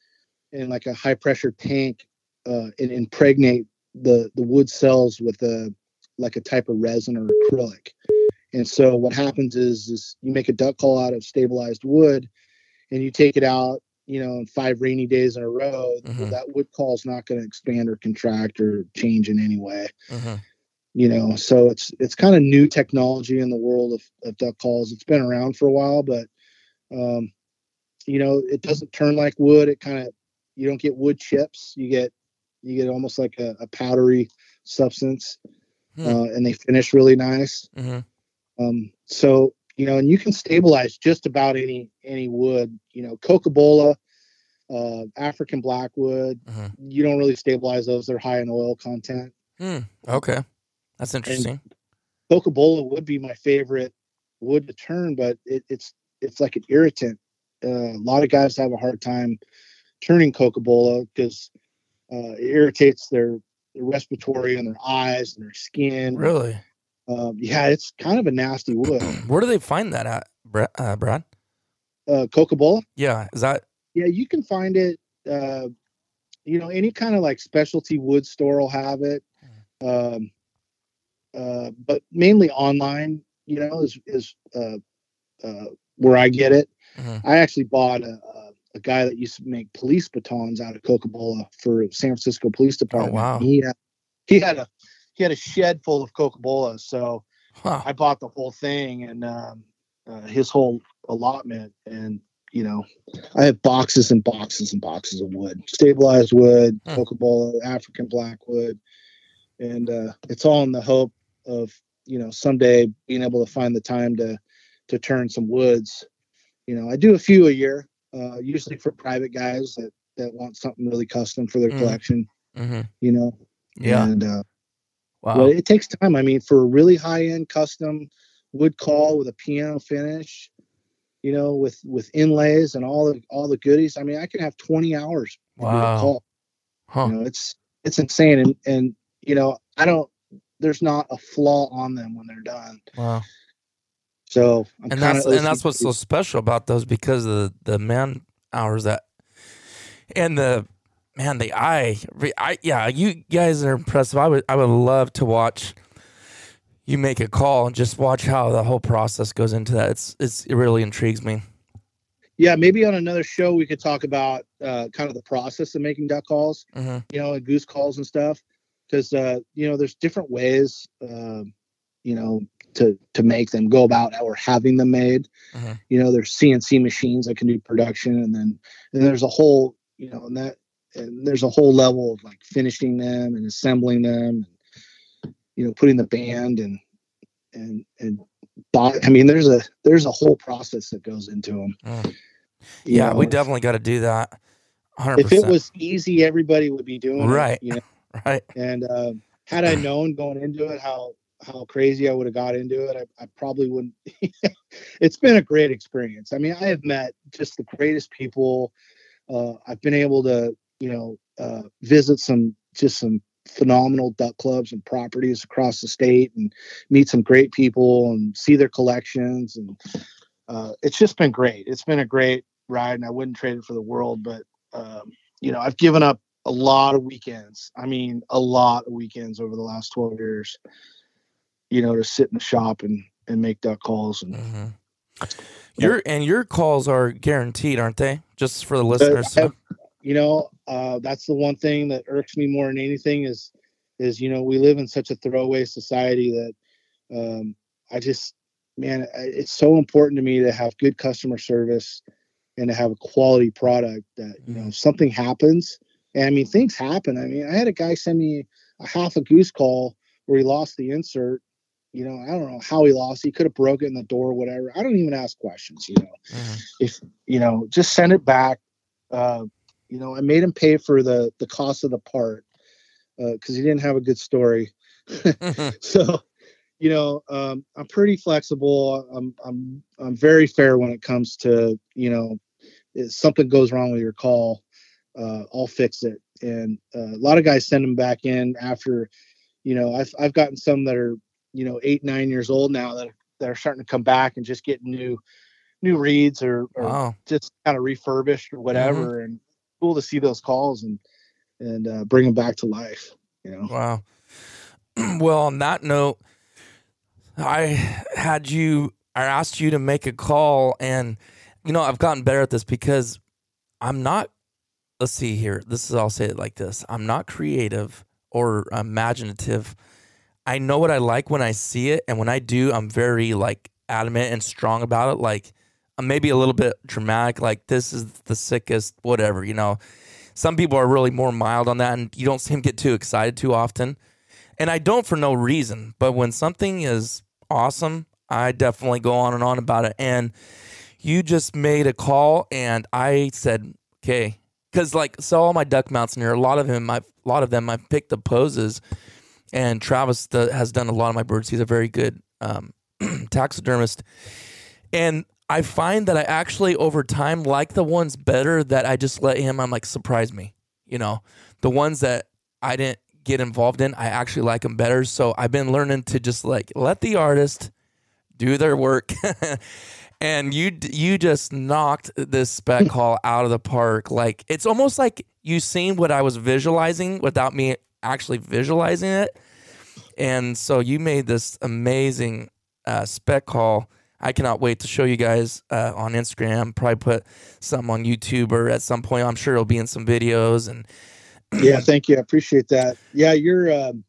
in like a high pressure tank uh, and impregnate the the wood cells with a like a type of resin or acrylic. And so what happens is is you make a duck call out of stabilized wood, and you take it out, you know, in five rainy days in a row.
Mhm.
That wood call is not going to expand or contract or change in any way
hmm
you know so it's it's kind of new technology in the world of, of duck calls. It's been around for a while but um you know it doesn't turn like wood. It kind of you don't get wood chips. You get you get almost like a, a powdery substance
Hmm.
uh, and they finish really nice.
Hmm
um so you know and you can stabilize just about any any wood you know cocobolo uh african blackwood.
Mhm.
you don't really stabilize those. They're high in oil content.
Hmm. Okay, that's interesting.
cocobolo would be my favorite wood to turn, but it, it's it's like an irritant. Uh, a lot of guys have a hard time turning cocobolo because uh, it irritates their, their respiratory and their eyes and their skin.
Really?
Um, yeah, it's kind of a nasty wood. (clears throat)
Where do they find that at, Brad? Uh, Brad?
Uh, cocobolo,
Yeah, is that
yeah, you can find it. Uh, you know, any kind of like specialty wood store will have it. Um, uh, but mainly online, you know, is is uh, uh, where I get it.
Mhm.
I actually bought a, a, guy that used to make police batons out of cocobolo for San Francisco Police Department.
wow.
He had, he had a he had a shed full of cocobolo, so
Huh.
I bought the whole thing and um, uh, his whole allotment, and you know, I have boxes and boxes and boxes of wood, stabilized wood,
Hmm.
cocobolo, African blackwood, and uh, it's all in the hope of you know someday being able to find the time to to turn some woods. You know, I do a few a year, uh, usually for private guys that that want something really custom for their
Mm.
collection.
hmm
You know,
Yeah.
and uh,
Wow.
but it takes time. I mean, for a really high end custom wood call with a piano finish, you know, with with inlays and all the all the goodies. I mean, I can have 20 hours to do a
Wow.
call.
Huh.
You know, it's it's insane. And and you know, I don't. There's not a flaw on them when they're done.
Wow.
So I'm
and that's and that's what's so special about those because of the the man hours that and the man the eye I yeah you guys are impressive. I would I would love to watch you make a call and just watch how the whole process goes into that. It's it's it really intrigues me.
yeah. Maybe on another show we could talk about uh, kind of the process of making duck calls.
hmm
you know, and goose calls and stuff. Because uh, you know, there's different ways, um, you know, to to make them go about or having them made.
Mhm.
You know, there's CNC machines that can do production, and then and there's a whole, you know, and that and there's a whole level of like finishing them and assembling them, and, you know, putting the band and and and. I mean, there's a there's a whole process that goes into them.
Mm. Yeah, we definitely got to do that. Hundred
If it was easy, everybody would be doing
Right.
it. You know, (laughs)
Right.
And um, had I known going into it how how crazy I would have got into it, I, I probably wouldn't. (laughs) it's been a great experience. I mean, I have met just the greatest people. Uh, I've been able to, you know, uh, visit some just some phenomenal duck clubs and properties across the state and meet some great people and see their collections and uh, it's just been great. It's been a great ride, and I wouldn't trade it for the world. But um, you know, I've given up a lot of weekends. I mean, a lot of weekends over the last 12 years. You know, to sit in the shop and and make duck calls and.
Mm-hmm. Your and your calls are guaranteed, aren't they? Just for the listeners. (laughs)
You know, uh, that's the one thing that irks me more than anything is is you know we live in such a throwaway society that um, I just man, it's so important to me to have good customer service and to have a quality product that, you know, if something happens, and I mean, things happen. I mean, I had a guy send me a half a goose call where he lost the insert. You know, I don't know how he lost. He could have broke it in the door, whatever. I don't even ask questions. You know, mm-hmm. if you know, just send it back. Uh, you know, I made him pay for the the cost of the part because uh, he didn't have a good story. (laughs) mm-hmm. So you know, um, I'm pretty flexible. I'm I'm I'm very fair when it comes to you know, if something goes wrong with your call, uh, I'll fix it. And uh, a lot of guys send them back in after, you know, I've I've gotten some that are you know eight nine years old now that that are starting to come back and just get new new reeds or, or wow. just kind of refurbished or whatever. Mm-hmm. And cool to see those calls and and uh, bring them back to life. You know.
Wow. (clears throat) well, on that note I had you, I asked you to make a call, and you know, I've gotten better at this because I'm not. Let's see here. This is I'll say it like this: I'm not creative or imaginative. I know what I like when I see it, and when I do, I'm very like adamant and strong about it. Like maybe a little bit dramatic, like this is the sickest, whatever. You know, some people are really more mild on that, and you don't see them get too excited too often. And I don't for no reason. But when something is awesome. I definitely go on and on about it. And you just made a call, and I said, okay, because like so all my duck mounts in here, a lot of them, I've, a lot of them, I've picked the poses, and Travis the, has done a lot of my birds. He's a very good um, (clears throat) taxidermist, and I find that I actually over time like the ones better that I just let him. I'm like surprise me, you know, the ones that I didn't get involved in, I actually like them better. So I've been learning to just like let the artist do their work. (laughs) and you you just knocked this speck (laughs) call out of the park. Like it's almost like you seen what I was visualizing without me actually visualizing it. And so you made this amazing uh, speck call. I cannot wait to show you guys uh, on Instagram. Probably put some on YouTube or at some point. I'm sure it'll be in some videos and (clears throat)
yeah, thank you. I appreciate that. Yeah, your um,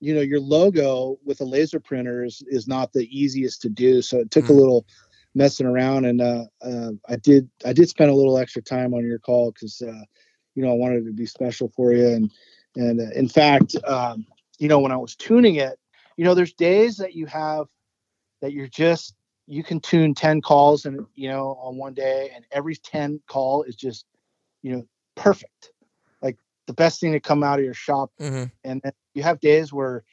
you know your logo with a laser printer is is not the easiest to do, so it took mm. a little messing around, and uh, uh, I did I did spend a little extra time on your call because uh, you know I wanted it to be special for you, and and uh, in fact, um, you know when I was tuning it, you know there's days that you have that you're just you can tune 10 calls and you know on one day and every 10 call is just you know perfect like the best thing to come out of your shop. Mm-hmm. And then you have days where,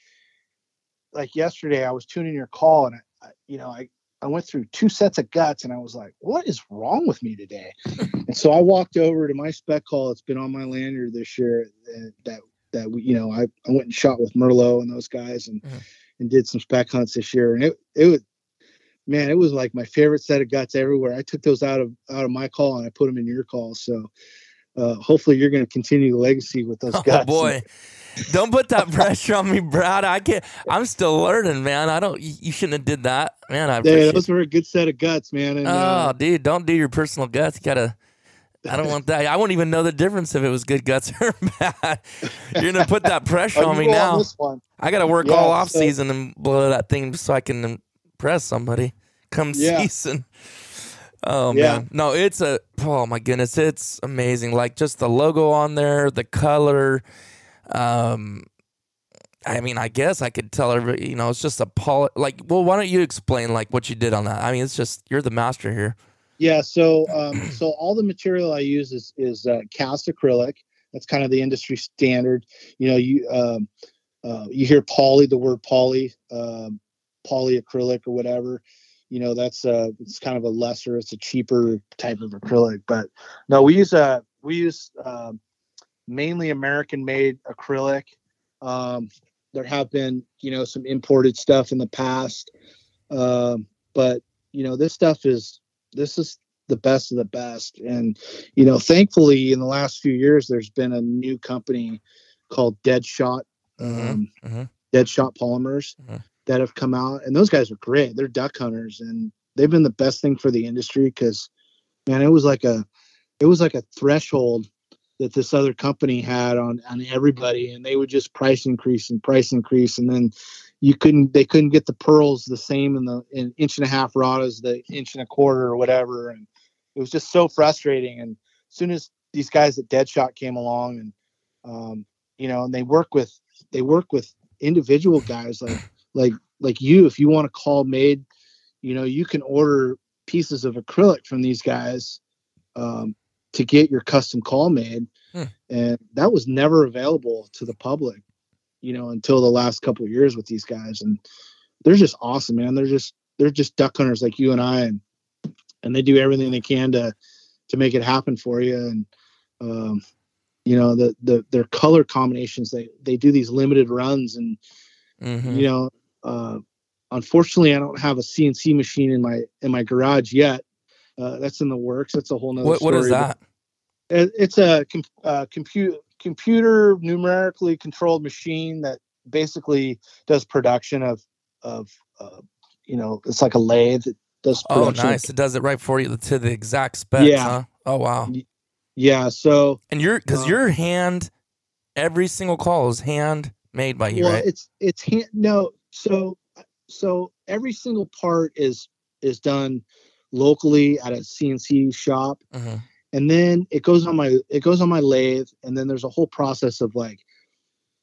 like yesterday, I was tuning your call and I, I, you know, I, I went through two sets of guts and I was like, what is wrong with me today? and so I walked over to my speck call. It's been on my lanyard this year that, that, that we, you know, I, I went and shot with Merlot and those guys and, mm-hmm. and did some speck hunts this year. And it, it was, man, it was like my favorite set of guts everywhere. I took those out of, out of my call and I put them in your call. So, uh, hopefully you're going to continue the legacy with those (laughs) guys.
Oh boy. don't put that (laughs) pressure on me, Brad. I can't. I'm still learning, man. I don't. You shouldn't have did that, man. I
yeah, those were a good set of guts, man. And,
oh, uh, dude, don't do your personal guts. You gotta. I don't want that. I won't even know the difference if it was good guts (laughs) or bad. You're gonna put that pressure on me now. On I gotta work yeah, all off so, season and blow that thing so I can impress somebody come yeah. season. Oh yeah. man, no, it's a oh my goodness, it's amazing. Like just the logo on there, the color. Um, I mean, I guess I could tell everybody. You know, it's just a poly. Like, well, why don't you explain like what you did on that? I mean, it's just you're the master here.
Yeah. So, um, (clears throat) so all the material I use is is uh, cast acrylic. That's kind of the industry standard. You know, you um, uh, you hear poly, the word poly, um, polyacrylic or whatever. You know, that's uh, it's kind of a lesser, it's a cheaper type of acrylic. But no, we use a uh, we use uh, mainly American made acrylic. Um, there have been you know some imported stuff in the past, um, but you know this stuff is this is the best of the best. And you know, thankfully, in the last few years, there's been a new company called Deadshot, mm-hmm. Um, mm-hmm. Deadshot Polymers, mm-hmm. That have come out, and those guys are great. They're duck hunters, and they've been the best thing for the industry because, man, it was like a, it was like a threshold that this other company had on on everybody, and they would just price increase and price increase, and then you couldn't they couldn't get the pearls the same in the in inch and a half rod as the inch and a quarter or whatever, and it was just so frustrating. And as soon as these guys at Deadshot came along, and um, you know, and they work with they work with individual guys like like like you. If you want a call made, you know, you can order pieces of acrylic from these guys um, to get your custom call made, hmm. and that was never available to the public, you know, until the last couple of years with these guys. And they're just awesome, man. They're just they're just duck hunters like you and I, and and they do everything they can to to make it happen for you. And um, you know the the their color combinations they they do these limited runs and mm-hmm. you know uh, unfortunately i don't have a cnc machine in my in my garage yet. Uh, that's in the works. That's a whole nother
what,
story.
what is that?
It's a com- uh, computer computer numerically controlled machine that basically does production of of uh, you know it's like a lathe does
oh nice. It does it right for you to the exact specs yeah. huh? oh wow.
Yeah so
and your because uh, your hand every single call is hand made by you
well
right?
it's it's hand no so so every single part is is done locally at a cnc shop mm-hmm. and then it goes on my it goes on my lathe and then there's a whole process of like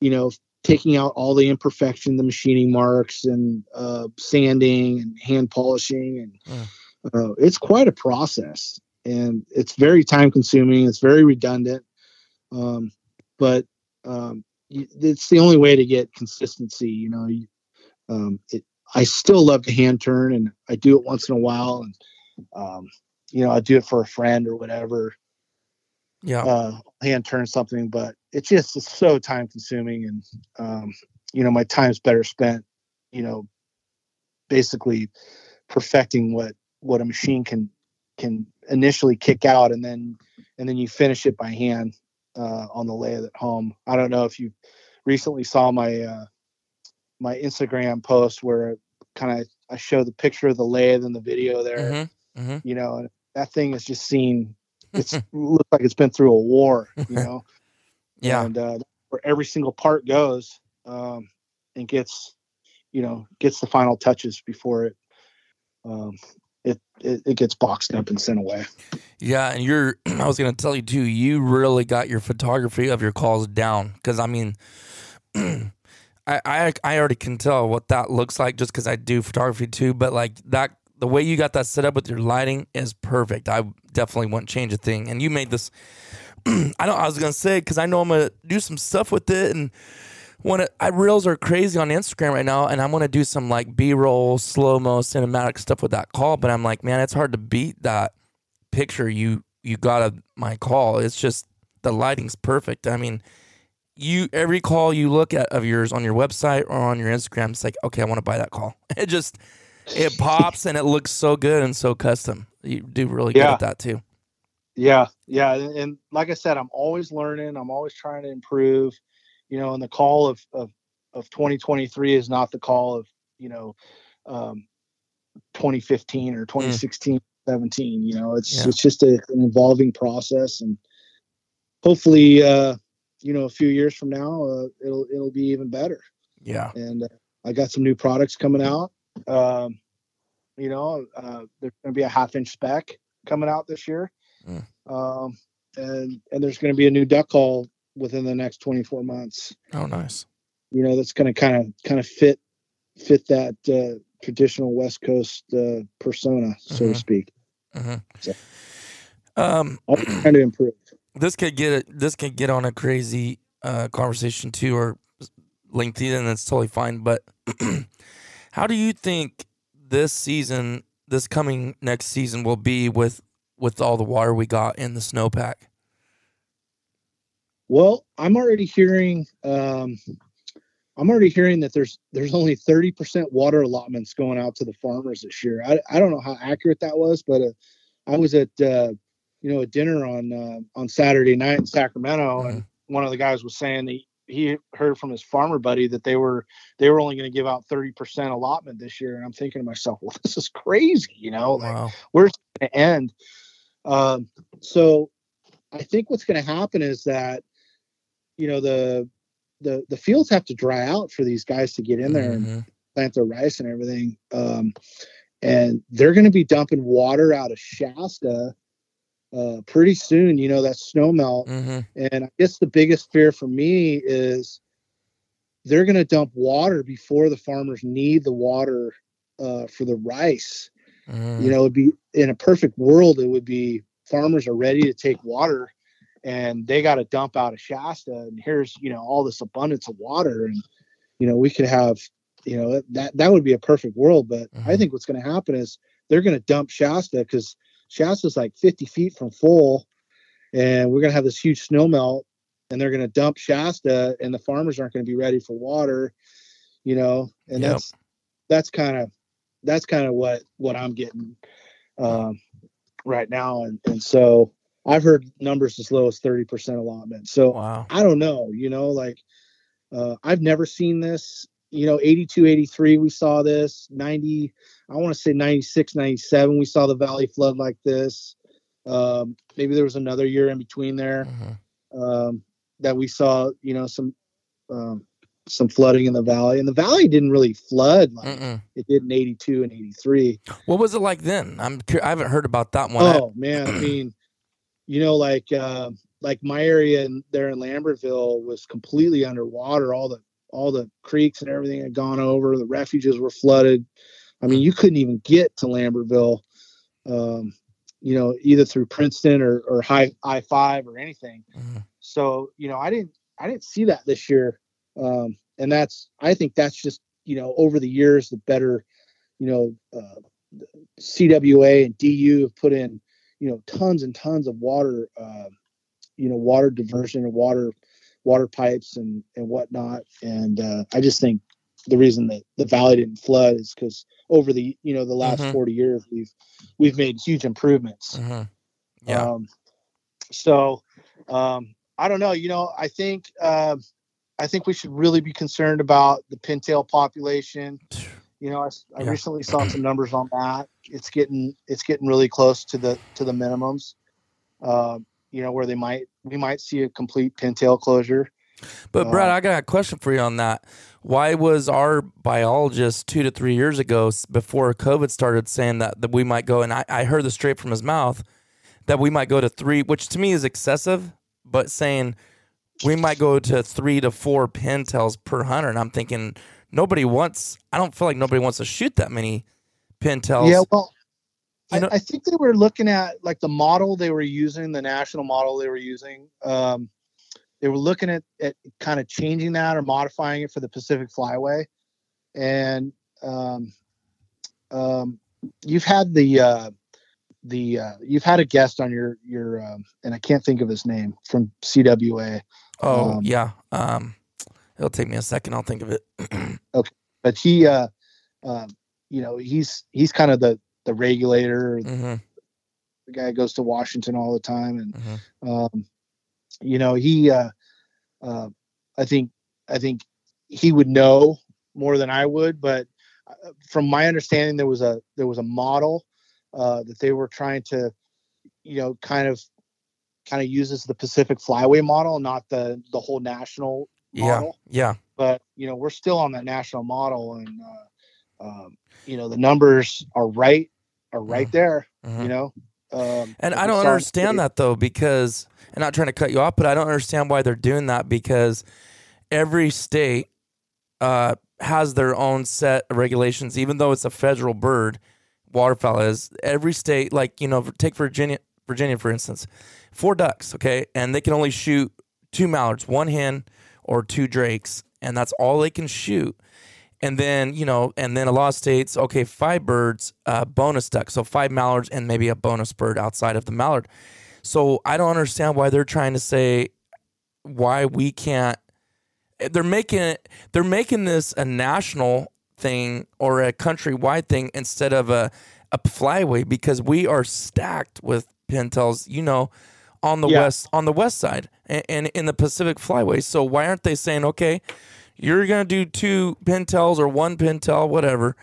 you know taking out all the imperfection, the machining marks, and uh, sanding and hand polishing, and uh, it's quite a process, and it's very time consuming. It's very redundant, um, but um, it's the only way to get consistency. You know, um, it, I still love to hand turn, and I do it once in a while, and um, you know, I do it for a friend or whatever.
Yeah,
uh, hand turn something, but it's just it's so time consuming and um, you know my time's better spent you know basically perfecting what what a machine can can initially kick out and then and then you finish it by hand uh, on the lathe at home i don't know if you recently saw my uh, my instagram post where kind of i show the picture of the lathe and the video there mm-hmm, mm-hmm. you know that thing is just seen it's (laughs) looks like it's been through a war you (laughs) know
yeah.
And uh, where every single part goes um, and gets, you know, gets the final touches before it, um, it, it, it gets boxed up and sent away.
Yeah, and you're. (clears throat) I was gonna tell you too. You really got your photography of your calls down because I mean, (clears throat) I, I I already can tell what that looks like just because I do photography too. But like that, the way you got that set up with your lighting is perfect. I definitely wouldn't change a thing. And you made this (clears throat) I know I was gonna say because I know I'm gonna do some stuff with it and want to. I reels are crazy on Instagram right now, and I want to do some like B-roll, slow mo, cinematic stuff with that call. But I'm like, man, it's hard to beat that picture you you got of my call. It's just the lighting's perfect. I mean, you every call you look at of yours on your website or on your Instagram, it's like, okay, I want to buy that call. (laughs) It just it pops and it looks so good and so custom. You do really yeah. good at that too.
Yeah, yeah, and like I said, I'm always learning. I'm always trying to improve. You know, and the call of of of 2023 is not the call of you know um, 2015 or 2016, mm. 17. You know, it's yeah. it's just a, an evolving process, and hopefully, uh, you know, a few years from now, uh, it'll it'll be even better.
Yeah,
and uh, I got some new products coming out. Um, you know, uh, there's going to be a half inch speck coming out this year. Mm. Um, and and there's going to be a new duck call within the next 24 months.
Oh, nice.
You know, that's going to kind of kind of fit fit that uh, traditional West Coast uh, persona, so mm-hmm. to speak. Mm-hmm. So, um, I'm trying to improve.
This could get this could get on a crazy uh, conversation too, or lengthy, and that's totally fine. But (clears throat) how do you think this season, this coming next season, will be with with all the water we got in the snowpack?
Well, I'm already hearing. Um, I'm already hearing that there's there's only 30% water allotments going out to the farmers this year. I, I don't know how accurate that was, but uh, I was at uh, you know a dinner on uh, on Saturday night in Sacramento, mm-hmm. and one of the guys was saying that he heard from his farmer buddy that they were they were only going to give out 30% allotment this year and i'm thinking to myself well (laughs) this is crazy you know like wow. where's it going to end um, so i think what's going to happen is that you know the the the fields have to dry out for these guys to get in there mm-hmm. and plant their rice and everything um, and they're going to be dumping water out of shasta uh, pretty soon, you know, that snow melt. Mm-hmm. And I guess the biggest fear for me is they're going to dump water before the farmers need the water uh, for the rice. Mm. You know, it'd be in a perfect world, it would be farmers are ready to take water and they got to dump out of Shasta. And here's, you know, all this abundance of water. And, you know, we could have, you know, that, that would be a perfect world. But mm-hmm. I think what's going to happen is they're going to dump Shasta because Shasta's like 50 feet from full, and we're gonna have this huge snow melt, and they're gonna dump Shasta, and the farmers aren't gonna be ready for water, you know, and yep. that's that's kind of that's kind of what what I'm getting um, right now, and and so I've heard numbers as low as 30% allotment. So wow. I don't know, you know, like uh, I've never seen this you know 82 83 we saw this 90 i want to say 96 97 we saw the valley flood like this um, maybe there was another year in between there mm-hmm. um, that we saw you know some um, some flooding in the valley and the valley didn't really flood like Mm-mm. it did in 82 and 83
what was it like then i'm i haven't heard about that one
oh man i mean you know like uh, like my area in, there in lambertville was completely underwater all the all the creeks and everything had gone over. The refuges were flooded. I mean, you couldn't even get to Lambertville, um, you know, either through Princeton or, or high I five or anything. Mm-hmm. So, you know, I didn't, I didn't see that this year. Um, and that's, I think that's just, you know, over the years, the better, you know, uh, CWA and DU have put in, you know, tons and tons of water, uh, you know, water diversion and water water pipes and and whatnot. And uh, I just think the reason that the valley didn't flood is because over the you know the last mm-hmm. 40 years we've we've made huge improvements.
Mm-hmm. Yeah. Um,
so um, I don't know. You know, I think uh, I think we should really be concerned about the pintail population. (sighs) You know, I, I yeah. recently saw some numbers on that. It's getting it's getting really close to the to the minimums. Uh, you know, where they might we might see a complete pintail closure.
But Brad, uh, I got a question for you on that. Why was our biologist two to three years ago, before COVID started, saying that, that we might go, and I, I heard this straight from his mouth, that we might go to three, which to me is excessive, but saying we might go to three to four pintails per hunter. And I'm thinking, nobody wants, I don't feel like nobody wants to shoot that many pintails.
Yeah, well, I, I, think they were looking at like the model they were using, the national model they were using. Um, they were looking at, at kind of changing that or modifying it for the Pacific Flyway. And um, um, you've had the uh, the uh, you've had a guest on your your um, and I can't think of his name from CWA.
Oh um, yeah, um, it'll take me a second. I'll think of it. (clears throat)
okay, but he, uh, uh, you know, he's he's kind of the the regulator. Mm-hmm. The guy goes to Washington all the time, and mm-hmm. um, you know he. Uh, uh, I think I think he would know more than I would, but uh, from my understanding, there was a there was a model uh, that they were trying to, you know, kind of kind of uses the Pacific Flyway model, not the the whole national
model. Yeah, yeah.
But you know, we're still on that national model, and uh, um, you know, the numbers are right are right mm-hmm. there. Mm-hmm. You know,
um, and I don't understand that though because, and not trying to cut you off, but I don't understand why they're doing that because every state uh, has their own set of regulations, even though it's a federal bird. Waterfowl is every state, like you know, take Virginia, Virginia for instance, four ducks, okay, and they can only shoot two mallards, one hen or two drakes, and that's all they can shoot. And then, you know, and then a law states, okay, five birds, uh, bonus duck. So five mallards and maybe a bonus bird outside of the mallard. So I don't understand why they're trying to say why we can't. They're making it, they're making this a national thing or a countrywide thing instead of a, a flyway because we are stacked with pintails, you know, on the
Yeah.
west on the west side and, and in the Pacific Flyway. So why aren't they saying, okay, you're gonna do two pintails or one pintail, whatever,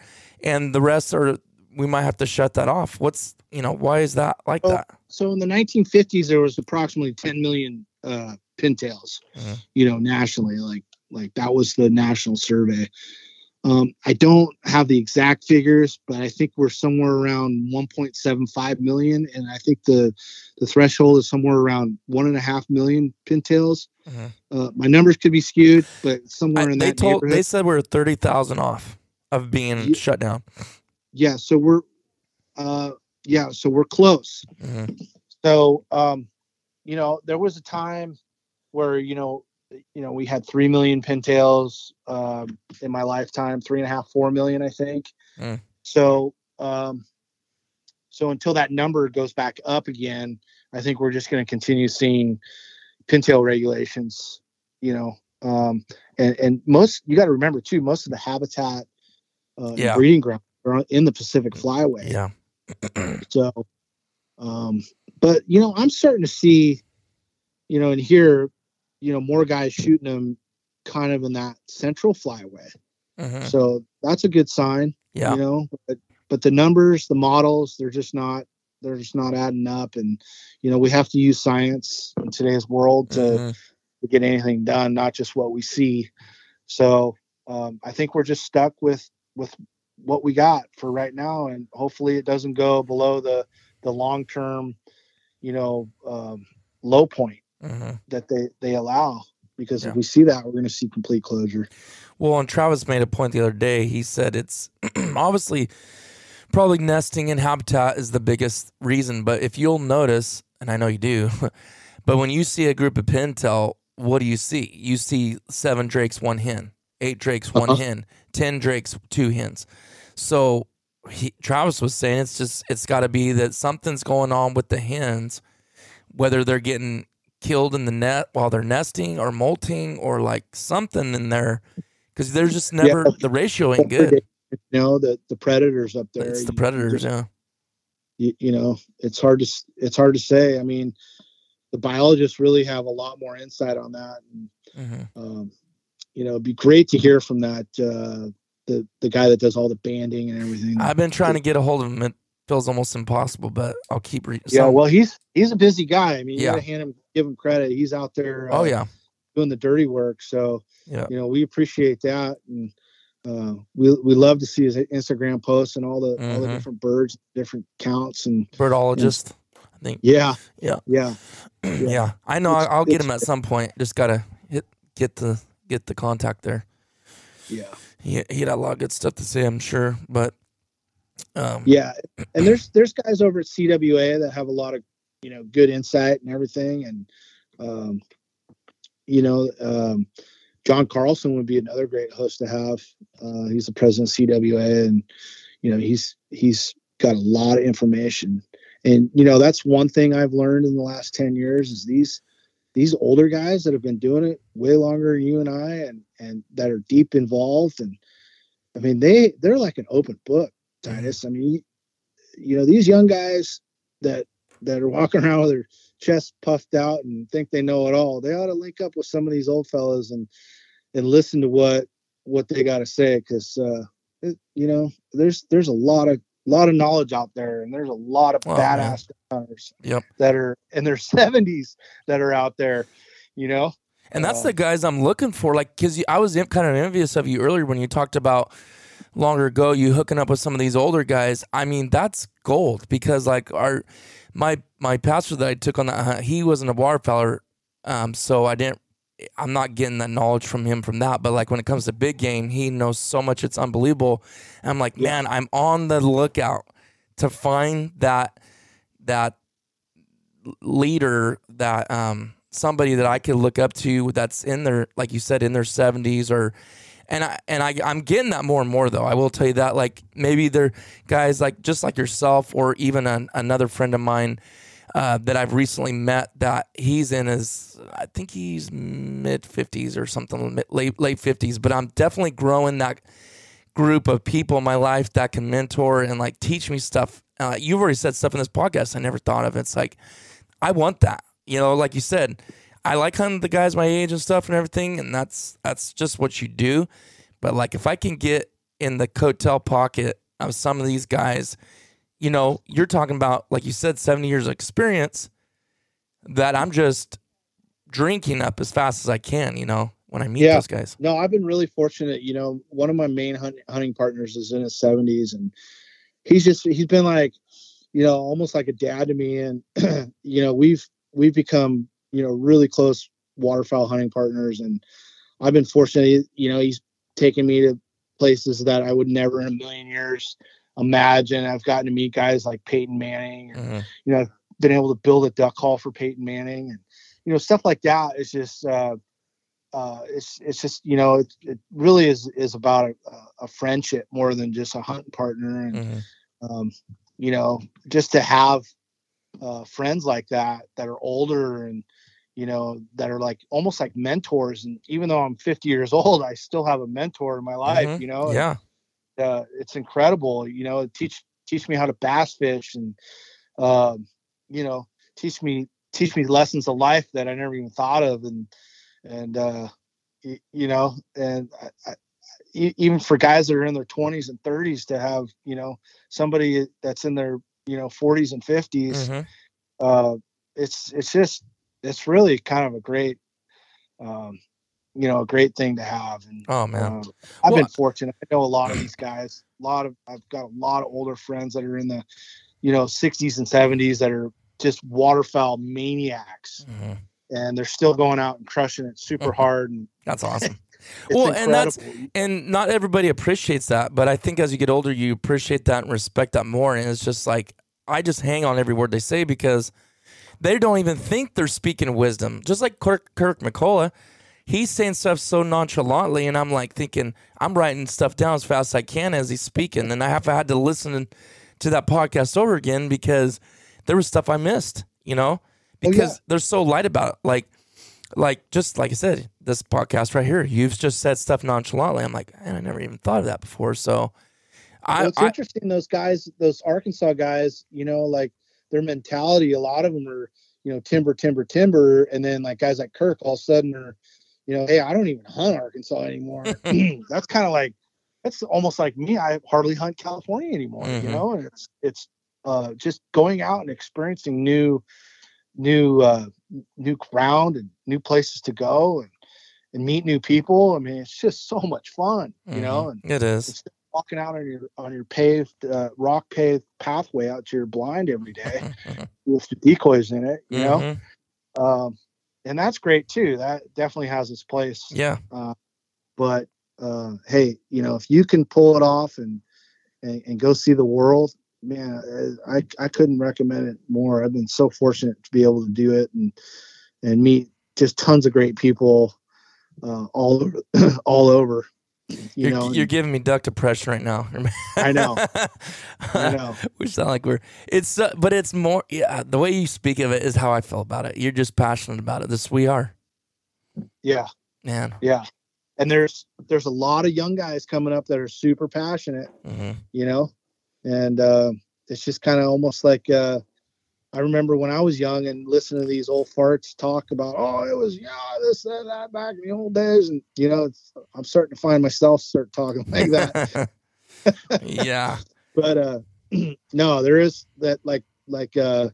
and the rest are we might have to shut that off. What's you know why is that like
Oh,
that?
So in the 1950s, there was approximately 10 million uh, pintails,
Mhm.
you know, nationally. Like like that was the national survey. Um, I don't have the exact figures, but I think we're somewhere around 1.75 million, and I think the the threshold is somewhere around one and a half million pintails.
Mhm.
Uh, my numbers could be skewed, but somewhere
I-
in
they
that
told they said we're thirty thousand off of being shut down.
yeah, so we're uh, yeah, so we're close.
Mhm.
So, um, you know, there was a time where you know, you know, we had three million pintails um, in my lifetime, three and a half, four million, I think.
Mm.
So, um, so until that number goes back up again, I think we're just going to continue seeing pintail regulations. You know, um, and and most you got to remember too, most of the habitat uh,
Yeah.
breeding grounds are in the Pacific Flyway.
Yeah, (clears throat)
So, um, but you know, I'm starting to see, you know, and hear, you know, more guys shooting them kind of in that central flyway.
Mhm.
So that's a good sign,
yeah,
you know, but, but the numbers, the models, they're just not, they're just not adding up. And, you know, we have to use science in today's world to,
Mhm.
to get anything done, not just what we see. So, um, I think we're just stuck with, with what we got for right now. And hopefully it doesn't go below the, the long-term, you know, um, low point
Mhm.
that they, they allow, because
Yeah.
if we see that, we're going to see complete closure.
Well, and Travis made a point the other day. He said it's (clears throat) obviously probably nesting and habitat is the biggest reason. But if you'll notice, and I know you do, (laughs) but when you see a group of pintail, what do you see? You see seven drakes, one hen, eight drakes, one
Uh-huh.
hen, ten drakes, two hens. So he, Travis was saying it's just it's got to be that something's going on with the hens, whether they're getting killed in the net while they're nesting or molting or like something in there because there's just never the ratio ain't good.
You know, the, the predators up there.
It's the
you- you
predators,
just-
yeah.
you, you know it's hard to it's hard to say i mean the biologists really have a lot more insight on that and
hmm
um, you know it'd be great to hear from that uh, the the guy that does all the banding and everything
I've been trying to get a hold of him. It feels almost impossible, but I'll keep reading.
yeah well he's he's a busy guy i mean you
Yeah.
gotta hand him give him credit he's out there uh,
oh yeah,
doing the dirty work so
Yeah.
you know we appreciate that and uh, we we love to see his Instagram posts and all the all the
Mhm.
different birds, different counts, and
birdologist. I think.
yeah,
Yeah.
yeah.
Yeah, (clears throat) I know.
It's-
I'll, I'll get him at some point. Just gotta hit get the get the contact there.
Yeah.
He he had a lot of good stuff to say, I'm sure. But um,
Yeah, and (clears throat) there's there's guys over at CWA that have a lot of you know good insight and everything, and um, you know um, John Carlson would be another great host to have. Uh, he's the president of CWA, and you know he's he's got a lot of information, and you know that's one thing I've learned in the last ten years is these these older guys that have been doing it way longer than you and I, and and that are deep involved, and I mean they they're like an open book. Titus. I mean, you, know, these young guys that that are walking around with their chests puffed out and think they know it all, they ought to link up with some of these old fellas and and listen to what what they got to say because uh, it, you know, there's there's a lot of lot of knowledge out there, and there's a lot of
Oh, man.
badass hunters
Yep.
that are in their (laughs) 70s that are out there. You know,
And that's
Uh,
the guys I'm looking for. Like, because I was kind of envious of you earlier when you talked about longer ago you hooking up with some of these older guys. I mean, that's gold because like our my my pastor that I took on that he wasn't a waterfowler, um, so I didn't. I'm not getting that knowledge from him from that. But like when it comes to big game, he knows so much. It's unbelievable. And I'm like, man, I'm on the lookout to find that that leader that um somebody that I could look up to that's in their, like you said, in their 70s or, and I and I I'm getting that more and more though. I will tell you that like maybe they're guys like just like yourself or even an, another friend of mine uh, that I've recently met that he's in his I think he's mid 50s or something late late 50s, but I'm definitely growing that group of people in my life that can mentor and like teach me stuff. Uh, you've already said stuff in this podcast I never thought of. It's like I want that. You know, like you said, I like hunting the guys my age and stuff and everything, and that's that's just what you do. But like if I can get in the coattail pocket of some of these guys, you know, you're talking about like you said, 70 years of experience that I'm just drinking up as fast as I can, you know, when I meet
Yeah.
those guys.
No, I've been really fortunate. You know, one of my main hunt, hunting partners is in his 70s, and he's just he's been like, you know, almost like a dad to me. And (clears throat) you know, we've we've become you know really close waterfowl hunting partners, and I've been fortunate. You know, he's taken me to places that I would never in a million years imagine. I've gotten to meet guys like Peyton Manning, and
Mhm.
you know, been able to build a duck call for Peyton Manning, and you know, stuff like that is just. uh uh, it's it's just you know it, it really is is about a, a friendship more than just a hunting partner and
Mhm.
um, you know just to have uh, friends like that that are older and you know that are like almost like mentors and even though I'm 50 years (laughs) old I still have a mentor in my life
Mhm.
you know
Yeah.
Uh, it's incredible you know teach teach me how to bass fish and um, you know teach me teach me lessons of life that I never even thought of and and uh y- you know and I, I, even for guys that are in their 20s and 30s to have you know somebody that's in their you know 40s and 50s
Mhm.
uh it's it's just it's really kind of a great um you know a great thing to have and
Oh man.
um, I've
Well-
been fortunate. I know a lot of (clears throat) these guys. A lot of I've got a lot of older friends that are in the, you know, 60s and 70s that are just waterfowl maniacs,
Mhm.
and they're still going out and crushing it super hard. And
That's (laughs) awesome. Well, and that's- and not everybody appreciates that, but I think as you get older, you appreciate that and respect that more. And it's just like I just hang on every word they say because they don't even think they're speaking wisdom. Just like Kirk, Kirk McCullough, he's saying stuff so nonchalantly, and I'm like thinking I'm writing stuff down as fast as I can as he's speaking, and I have had to listen to that podcast over again because there was stuff I missed, you know, oh,
yeah.
because they're so light about it, like. Like just like I said, this podcast right here, you've just said stuff nonchalantly. I'm like, man, I never even thought of that before. So, I,
Well, it's
I
interesting. Those guys, those Arkansas guys, you know, like their mentality. A lot of them are, you know, timber, timber, timber, and then like guys like Kirk, all of a sudden are, you know, hey, I don't even hunt Arkansas anymore. (laughs) (clears throat) that's kind of like that's almost like me. I hardly hunt California anymore.
Mhm.
You know, and it's it's uh, just going out and experiencing new, new, uh, new ground and new places to go and and meet new people. I mean, it's just so much fun. You know, and
it is.
walking out on your on your paved uh, rock paved pathway out to your blind every day (laughs) with the decoys in it, you know,
Mhm.
um, and that's great too. That definitely has its place.
Yeah.
But uh, hey, you know, if you can pull it off and and, and go see the world, man, uh, I I couldn't recommend it more. I've been so fortunate to be able to do it and and meet just tons of great people uh, all over (clears throat) all over. You
You're,
know,
you're giving me duck depression right now.
I know. (laughs) I know.
we sound like we're it's uh, but it's more yeah the way you speak of it is how i feel about it you're just passionate about it this we are
Yeah,
man
yeah. And there's there's a lot of young guys coming up that are super passionate,
hmm
you know, and uh, it's just kind of almost like uh, I remember when I was young and listening to these old farts talk about, oh, it was yeah this and that back in the old days, and you know, it's, I'm starting to find myself start talking like that. (laughs) (laughs)
yeah
but uh, (clears throat) no, there is that like like uh,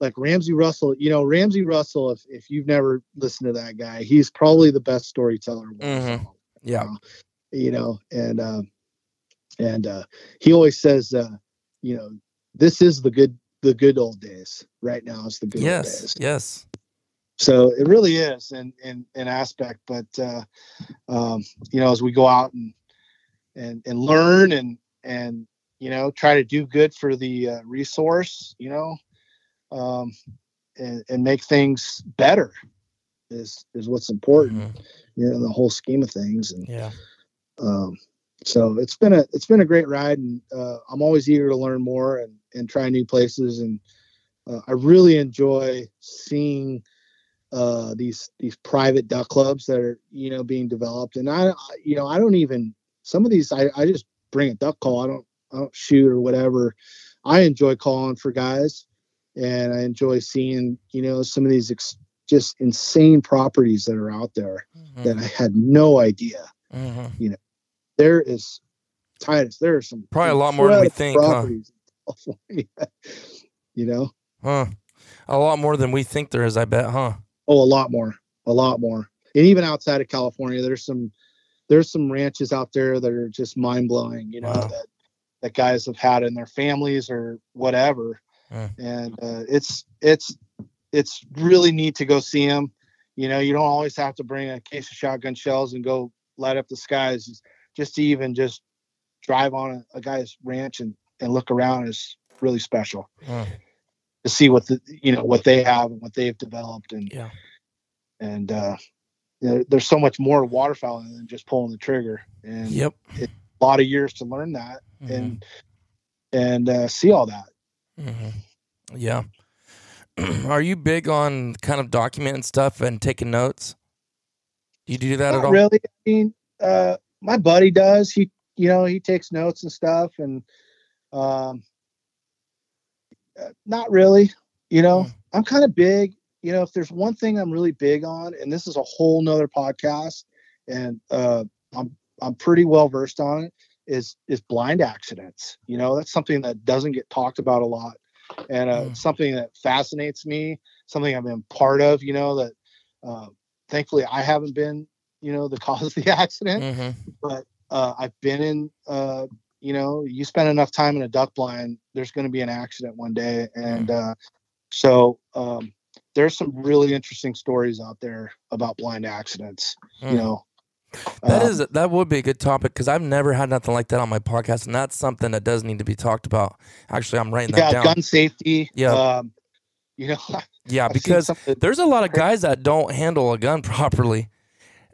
like Ramsey Russell. You know, Ramsey Russell. If if you've never listened to that guy, he's probably the best storyteller.
Mhm.
time.
yeah
Uh, you know, and um, and uh, he always says, uh, you know, this is the good the good old days. Right now, is the good old
yes
days.
yes
So it really is in in an aspect, but uh, um, you know, as we go out and and and learn and and you know try to do good for the uh, resource, you know, um, and, and make things better is is what's important
Mhm.
you know in the whole scheme of things and
Yeah.
um, so it's been a it's been a great ride and uh, i'm always eager to learn more and and try new places and uh, i really enjoy seeing uh, these these private duck clubs that are you know being developed and i you know i don't even some of these i, I just bring a duck call i don't i don't shoot or whatever i enjoy calling for guys and i enjoy seeing you know some of these ex- just insane properties that are out there
Mhm.
that i had no idea
Mhm.
There is Titus. There are some
Probably a lot more than we think, huh? (laughs)
you know,
Huh. A lot more than we think there is, I bet, huh?
oh, a lot more, a lot more, and even outside of California, there's some there's some ranches out there that are just mind blowing. You know
Wow.
that that guys have had in their families or whatever, and uh, it's it's it's really neat to go see them. You know, you don't always have to bring a case of shotgun shells and go light up the skies. Just to even just drive on a, a guy's ranch and, and look around is really special
Hmm.
to see what the you know what they have and what they've developed and
Yeah.
and uh you know, there's so much more to waterfowling than just pulling the trigger and
Yep.
a lot of years to learn that
Mhm.
and and uh, see all that
hmm Yeah. (clears throat) Are you big on kind of documenting stuff and taking notes? Do you do that at all?
really. I mean, uh, my buddy does. He, you know, he takes notes and stuff, and um, uh, not really. You know,
Mm.
I'm kind of big. You know, if there's one thing I'm really big on, and this is a whole nother podcast, and uh, I'm I'm pretty well versed on it, is is blind accidents. You know, that's something that doesn't get talked about a lot, and uh,
Mm.
something that fascinates me. Something I've been part of. You know that. Uh, thankfully, I haven't been. You know, the (laughs) cause of the accident
Mm-hmm.
but uh, I've been in, uh, you know, you spend enough time in a duck blind, there's going to be an accident one day. And uh, so um, there's some really interesting stories out there about blind accidents, you know.
Mm. That
Um,
is that would be a good topic because I've never had nothing like that on my podcast, and that's something that does need to be talked about. Actually, I'm writing that down.
gun safety.
Yeah.
Um, you know, (laughs)
yeah,
I've
because
some of the-
there's a lot of guys that don't handle a gun (laughs) properly.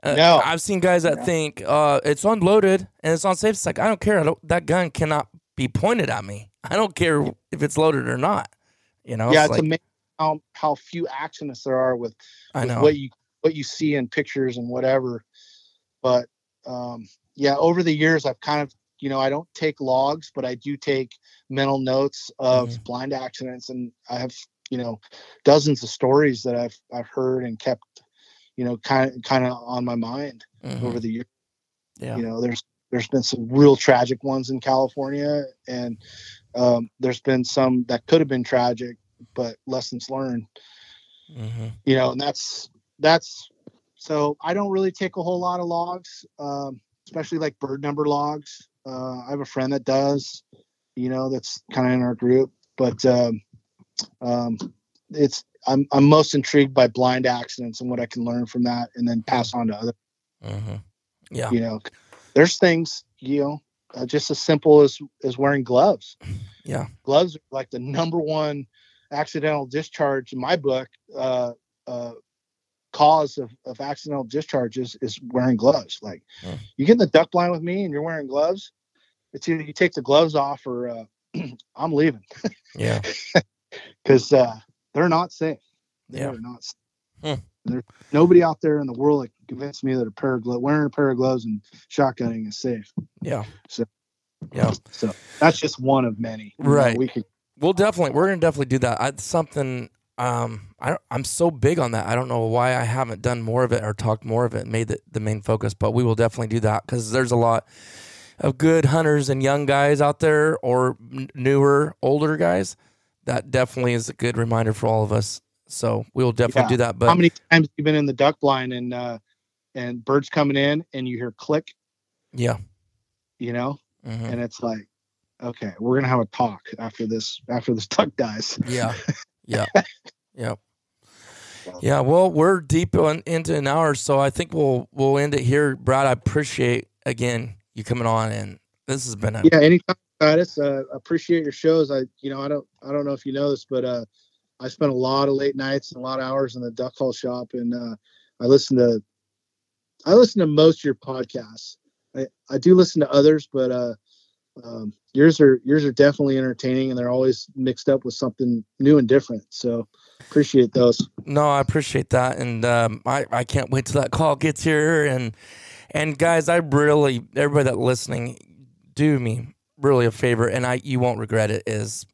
Uh,
No.
I've seen guys that
No.
think uh, it's unloaded and it's unsafe. It's like I don't care. I don't, that gun cannot be pointed at me. I don't care if it's loaded or not. You know.
yeah,
It's
it's
like,
amazing how, how few accidents there are with
I
with
know.
what you what you see in pictures and whatever. But um, yeah, over the years, I've kind of you know I don't take logs, but I do take mental notes of
Mhm.
blind accidents, and I have you know dozens of stories that I've I've heard and kept you know kind of kind of on my mind
Mhm.
over the years.
Yeah.
You know, there's there's been some real tragic ones in California, and um, there's been some that could have been tragic, but lessons learned
Mhm.
you know and that's that's so i don't really take a whole lot of logs um, especially like bird number logs uh, i have a friend that does you know that's kind of in our group but um, um, it's I'm, I'm most intrigued by blind accidents and what i can learn from that and then pass on to other
Mhm. Yeah.
you know there's things you know uh, just as simple as as wearing gloves (sighs)
Yeah.
gloves are like the number one accidental discharge in my book uh, uh, cause of, of accidental discharges is wearing gloves like
Hmm.
you get in the duck blind with me and you're wearing gloves it's either you take the gloves off or uh, (clears throat) i'm leaving
Yeah. (laughs)
because uh, they're not safe they
Yeah.
are not safe.
Hmm.
there's nobody out there in the world that can convince me that a pair of gloves wearing a pair of gloves and shotgunning is safe
Yeah.
So-
Yeah.
so that's just one of many You know,
Right.
we could
We'll definitely we're gonna definitely do that. I, something um I. I'm so big on that. I don't know why I haven't done more of it or talked more of it, and made it the main focus. But we will definitely do that because there's a lot of good hunters and young guys out there, or n- newer, older guys. That definitely is a good reminder for all of us. So we will definitely
Yeah.
do that. But
how many times you've been in the duck blind and uh and birds coming in and you hear click
yeah,
you know
mhm.
and it's like okay we're gonna have a talk after this after this (laughs) duck dies
Yeah. Yeah. (laughs) yeah. Yeah. Well, we're deep on, into an hour, so I think we'll we'll end it here. Brad, I appreciate again you coming on, and this has been a
yeah anytime Titus, uh appreciate your shows i you know i don't i don't know if you know this but uh I spent a lot of late nights and a lot of hours in the duck call shop, and uh, I listen to I listen to most of your podcasts. I, I do listen to others, but uh, um, yours are yours are definitely entertaining, and they're always mixed up with something new and different. So appreciate those.
No, I appreciate that, and um, I I can't wait till that call gets here. And and guys, I really everybody that listening, do me really a favor, and I you won't regret it. Is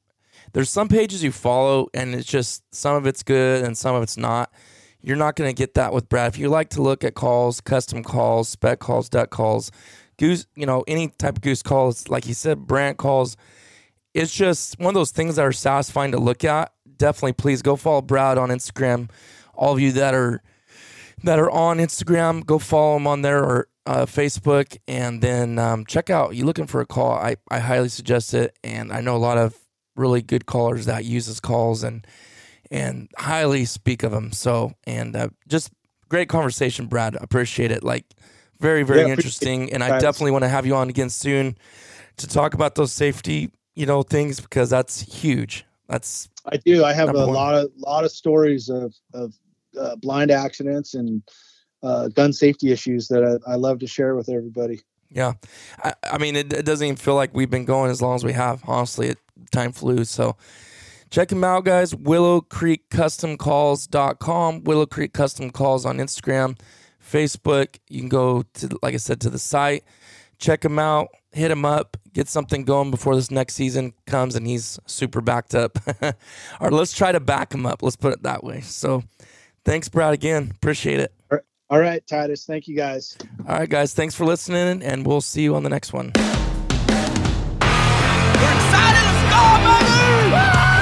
there's some pages you follow, and it's just some of it's good and some of it's not. You're not going to get that with Brad. If you like to look at calls, custom calls, speck calls, duck calls, goose, you know, any type of goose calls, like you said, brant calls, it's just one of those things that are satisfying to look at. Definitely, please go follow Brad on Instagram. All of you that are that are on Instagram, go follow him on there or uh, Facebook, and then um, check out. You looking for a call? I I highly suggest it, and I know a lot of really good callers that use his calls and and highly speak of him. So and uh, just great conversation, Brad. Appreciate it. Like very very
Yeah,
interesting, and I definitely want to have you on again soon to talk about those safety you know things because that's huge. That's
I do. I have a
one.
lot of lot of stories of of uh, blind accidents and uh, gun safety issues that I, I love to share with everybody.
Yeah, I, I mean, it, it doesn't even feel like we've been going as long as we have. Honestly, it, time flew. So check them out, guys. Willow Creek Custom Calls.com, Willow Creek Custom Calls on Instagram, Facebook. You can go to, like I said, to the site. Check him out. Hit him up. Get something going before this next season comes and he's super backed up. (laughs) or let's try to back him up. Let's put it that way. So thanks, Brad, again. Appreciate it.
All right, Titus. Thank you guys.
All right, guys. Thanks for listening, and we'll see you on the next one.
We're excited. Let's go, baby!